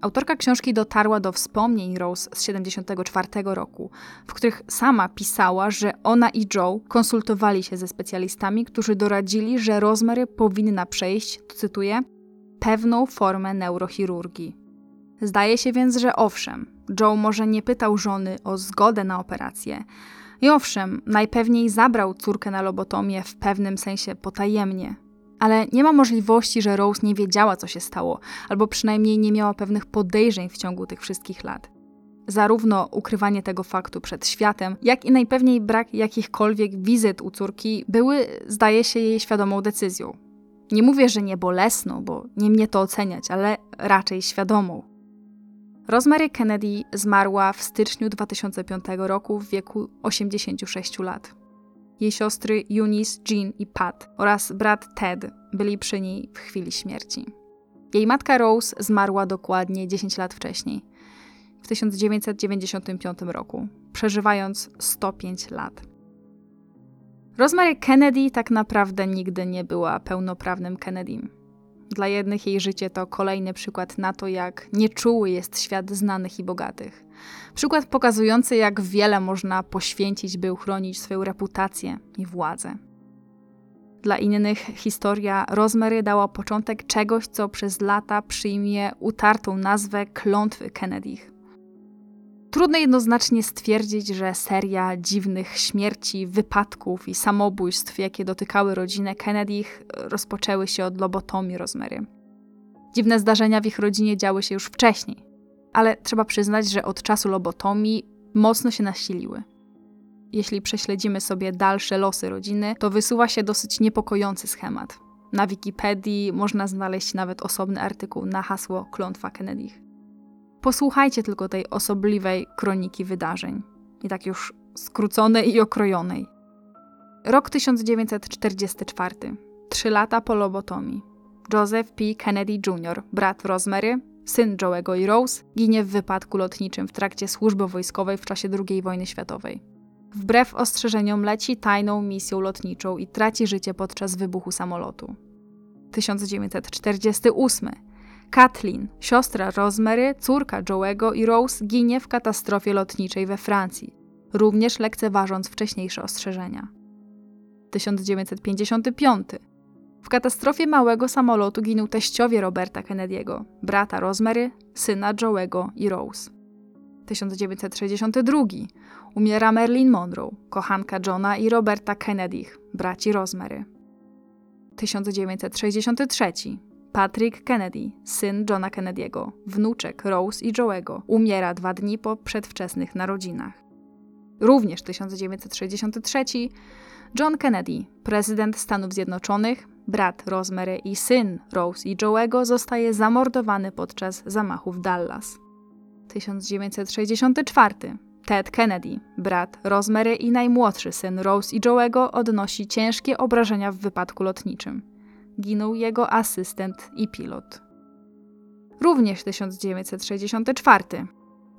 Autorka książki dotarła do wspomnień Rose z 74 roku, w których sama pisała, że ona i Joe konsultowali się ze specjalistami, którzy doradzili, że Rosemary powinna przejść, cytuję, pewną formę neurochirurgii. Zdaje się więc, że owszem, Joe może nie pytał żony o zgodę na operację, i owszem, najpewniej zabrał córkę na lobotomię w pewnym sensie potajemnie. Ale nie ma możliwości, że Rose nie wiedziała, co się stało, albo przynajmniej nie miała pewnych podejrzeń w ciągu tych wszystkich lat. Zarówno ukrywanie tego faktu przed światem, jak i najpewniej brak jakichkolwiek wizyt u córki były, zdaje się, jej świadomą decyzją. Nie mówię, że nie bolesną, bo nie mnie to oceniać, ale raczej świadomą. Rosemary Kennedy zmarła w styczniu 2005 roku w wieku 86 lat. Jej siostry Eunice, Jean i Pat oraz brat Ted byli przy niej w chwili śmierci. Jej matka Rose zmarła dokładnie 10 lat wcześniej, w 1995 roku, przeżywając 105 lat. Rosemary Kennedy tak naprawdę nigdy nie była pełnoprawnym Kennedym. Dla jednych jej życie to kolejny przykład na to, jak nieczuły jest świat znanych i bogatych. Przykład pokazujący, jak wiele można poświęcić, by uchronić swoją reputację i władzę. Dla innych historia Rosemary dała początek czegoś, co przez lata przyjmie utartą nazwę klątwy Kennedych. Trudno jednoznacznie stwierdzić, że seria dziwnych śmierci, wypadków i samobójstw, jakie dotykały rodzinę Kennedy, rozpoczęły się od lobotomii Rosemary. Dziwne zdarzenia w ich rodzinie działy się już wcześniej, ale trzeba przyznać, że od czasu lobotomii mocno się nasiliły. Jeśli prześledzimy sobie dalsze losy rodziny, to wysuwa się dosyć niepokojący schemat. Na Wikipedii można znaleźć nawet osobny artykuł na hasło klątwa Kennedy. Posłuchajcie tylko tej osobliwej kroniki wydarzeń, i tak już skróconej i okrojonej. Rok 1944. Trzy lata po lobotomii. Joseph P. Kennedy Jr., brat Rosemary, syn Joe'ego i Rose, ginie w wypadku lotniczym w trakcie służby wojskowej w czasie II wojny światowej. Wbrew ostrzeżeniom leci tajną misją lotniczą i traci życie podczas wybuchu samolotu. 1948. Kathleen, siostra Rosemary, córka Joe'ego i Rose ginie w katastrofie lotniczej we Francji, również lekceważąc wcześniejsze ostrzeżenia. 1955. W katastrofie małego samolotu ginął teściowie Roberta Kennedy'ego, brata Rosemary, syna Joe'ego i Rose. 1962. Umiera Marilyn Monroe, kochanka Johna i Roberta Kennedy, braci Rosemary. 1963. Patrick Kennedy, syn Johna Kennedy'ego, wnuczek Rose i Joe'ego, umiera dwa dni po przedwczesnych narodzinach. Również 1963 John Kennedy, prezydent Stanów Zjednoczonych, brat Rosemary i syn Rose i Joe'ego, zostaje zamordowany podczas zamachu w Dallas. 1964. Ted Kennedy, brat Rosemary i najmłodszy syn Rose i Joe'ego, odnosi ciężkie obrażenia w wypadku lotniczym. Ginął jego asystent i pilot. Również 1964.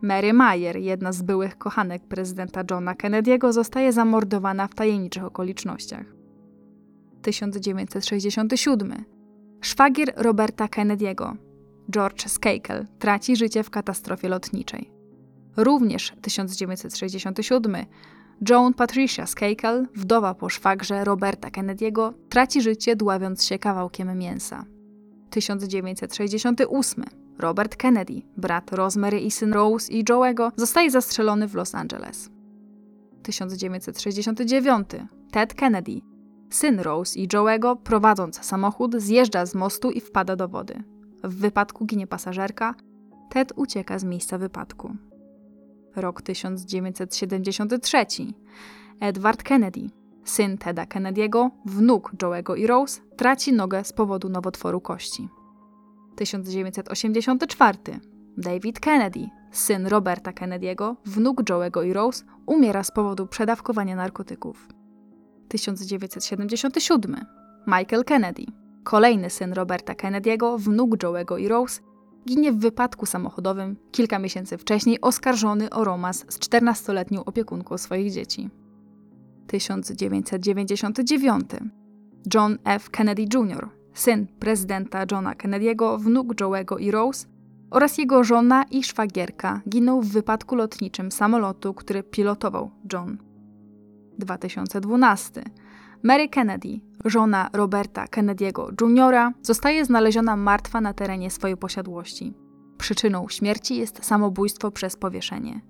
Mary Mayer, jedna z byłych kochanek prezydenta Johna Kennedy'ego, zostaje zamordowana w tajemniczych okolicznościach. 1967. Szwagier Roberta Kennedy'ego, George Skakel, traci życie w katastrofie lotniczej. Również 1967. Joan Patricia Skakel, wdowa po szwagrze Roberta Kennedy'ego, traci życie dławiąc się kawałkiem mięsa. 1968. Robert Kennedy, brat Rosemary i syn Rose i Joe'ego, zostaje zastrzelony w Los Angeles. 1969. Ted Kennedy, syn Rose i Joe'ego, prowadząc samochód, zjeżdża z mostu i wpada do wody. W wypadku ginie pasażerka, Ted ucieka z miejsca wypadku. Rok 1973. Edward Kennedy, syn Teda Kennedy'ego, wnuk Joe'ego i Rose, traci nogę z powodu nowotworu kości. 1984. David Kennedy, syn Roberta Kennedy'ego, wnuk Joe'ego i Rose, umiera z powodu przedawkowania narkotyków. 1977. Michael Kennedy, kolejny syn Roberta Kennedy'ego, wnuk Joe'ego i Rose, ginie w wypadku samochodowym kilka miesięcy wcześniej oskarżony o romans z 14-letnią opiekunką swoich dzieci. 1999. John F. Kennedy Jr., syn prezydenta Johna Kennedy'ego, wnuk Joe'ego i Rose oraz jego żona i szwagierka giną w wypadku lotniczym samolotu, który pilotował John. 2012. Mary Kennedy, żona Roberta Kennedy'ego Jr., zostaje znaleziona martwa na terenie swojej posiadłości. Przyczyną śmierci jest samobójstwo przez powieszenie.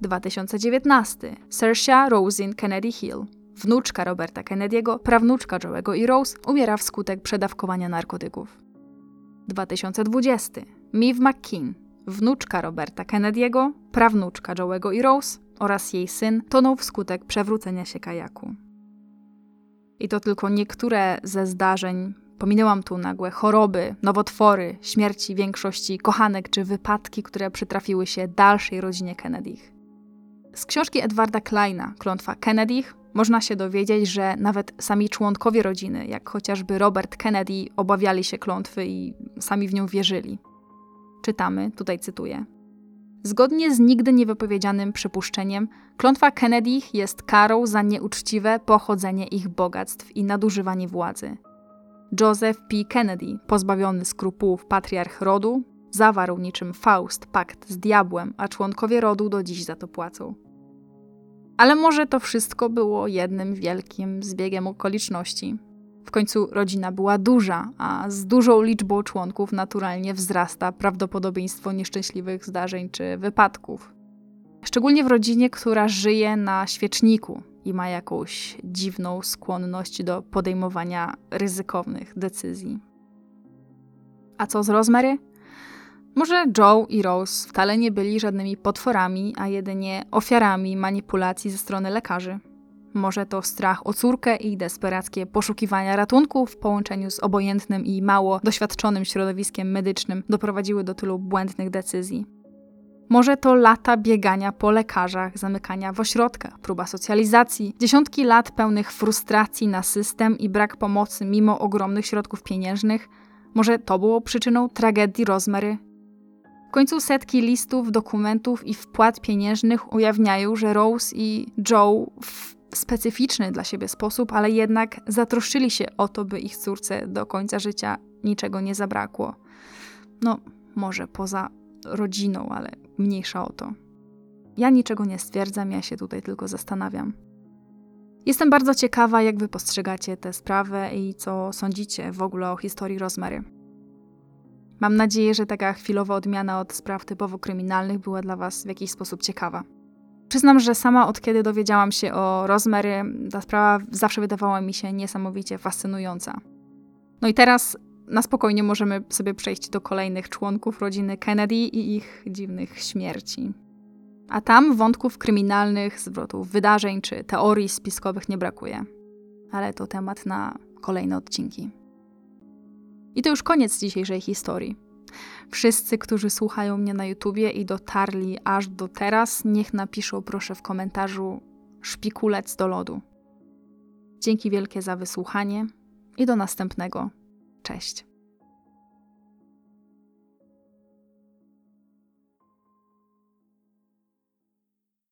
2019. Saoirse Rosin Kennedy Hill, wnuczka Roberta Kennedy'ego, prawnuczka Joe'ego i Rose, umiera wskutek przedawkowania narkotyków. 2020. Miv McKean, wnuczka Roberta Kennedy'ego, prawnuczka Joe'ego i Rose oraz jej syn tonął wskutek przewrócenia się kajaku. I to tylko niektóre ze zdarzeń. Pominęłam tu nagłe choroby, nowotwory, śmierci większości kochanek czy wypadki, które przytrafiły się dalszej rodzinie Kennedych. Z książki Edwarda Kleina, Klątwa Kennedych, można się dowiedzieć, że nawet sami członkowie rodziny, jak chociażby Robert Kennedy, obawiali się klątwy i sami w nią wierzyli. Czytamy, tutaj cytuję. Zgodnie z nigdy niewypowiedzianym przypuszczeniem, klątwa Kennedy jest karą za nieuczciwe pochodzenie ich bogactw i nadużywanie władzy. Joseph P. Kennedy, pozbawiony skrupułów patriarch rodu, zawarł niczym Faust pakt z diabłem, a członkowie rodu do dziś za to płacą. Ale może to wszystko było jednym wielkim zbiegiem okoliczności. W końcu rodzina była duża, a z dużą liczbą członków naturalnie wzrasta prawdopodobieństwo nieszczęśliwych zdarzeń czy wypadków. Szczególnie w rodzinie, która żyje na świeczniku i ma jakąś dziwną skłonność do podejmowania ryzykownych decyzji. A co z Rosemary? Może Joe i Rose wcale nie byli żadnymi potworami, a jedynie ofiarami manipulacji ze strony lekarzy. Może to strach o córkę i desperackie poszukiwania ratunku w połączeniu z obojętnym i mało doświadczonym środowiskiem medycznym doprowadziły do tylu błędnych decyzji. Może to lata biegania po lekarzach, zamykania w ośrodkach, próba socjalizacji, dziesiątki lat pełnych frustracji na system i brak pomocy mimo ogromnych środków pieniężnych. Może to było przyczyną tragedii Rosemary w końcu setki listów, dokumentów i wpłat pieniężnych ujawniają, że Rose i Joe w specyficzny dla siebie sposób, ale jednak zatroszczyli się o to, by ich córce do końca życia niczego nie zabrakło. No, może poza rodziną, ale mniejsza o to. Ja niczego nie stwierdzam, ja się tutaj tylko zastanawiam. Jestem bardzo ciekawa, jak wy postrzegacie tę sprawę i co sądzicie w ogóle o historii Rosemary. Mam nadzieję, że taka chwilowa odmiana od spraw typowo kryminalnych była dla Was w jakiś sposób ciekawa. Przyznam, że sama od kiedy dowiedziałam się o Rosemary, ta sprawa zawsze wydawała mi się niesamowicie fascynująca. No i teraz na spokojnie możemy sobie przejść do kolejnych członków rodziny Kennedy i ich dziwnych śmierci. A tam wątków kryminalnych, zwrotów wydarzeń czy teorii spiskowych nie brakuje. Ale to temat na kolejne odcinki. I to już koniec dzisiejszej historii. Wszyscy, którzy słuchają mnie na YouTubie i dotarli aż do teraz, niech napiszą proszę w komentarzu szpikulec do lodu. Dzięki wielkie za wysłuchanie i do następnego. Cześć.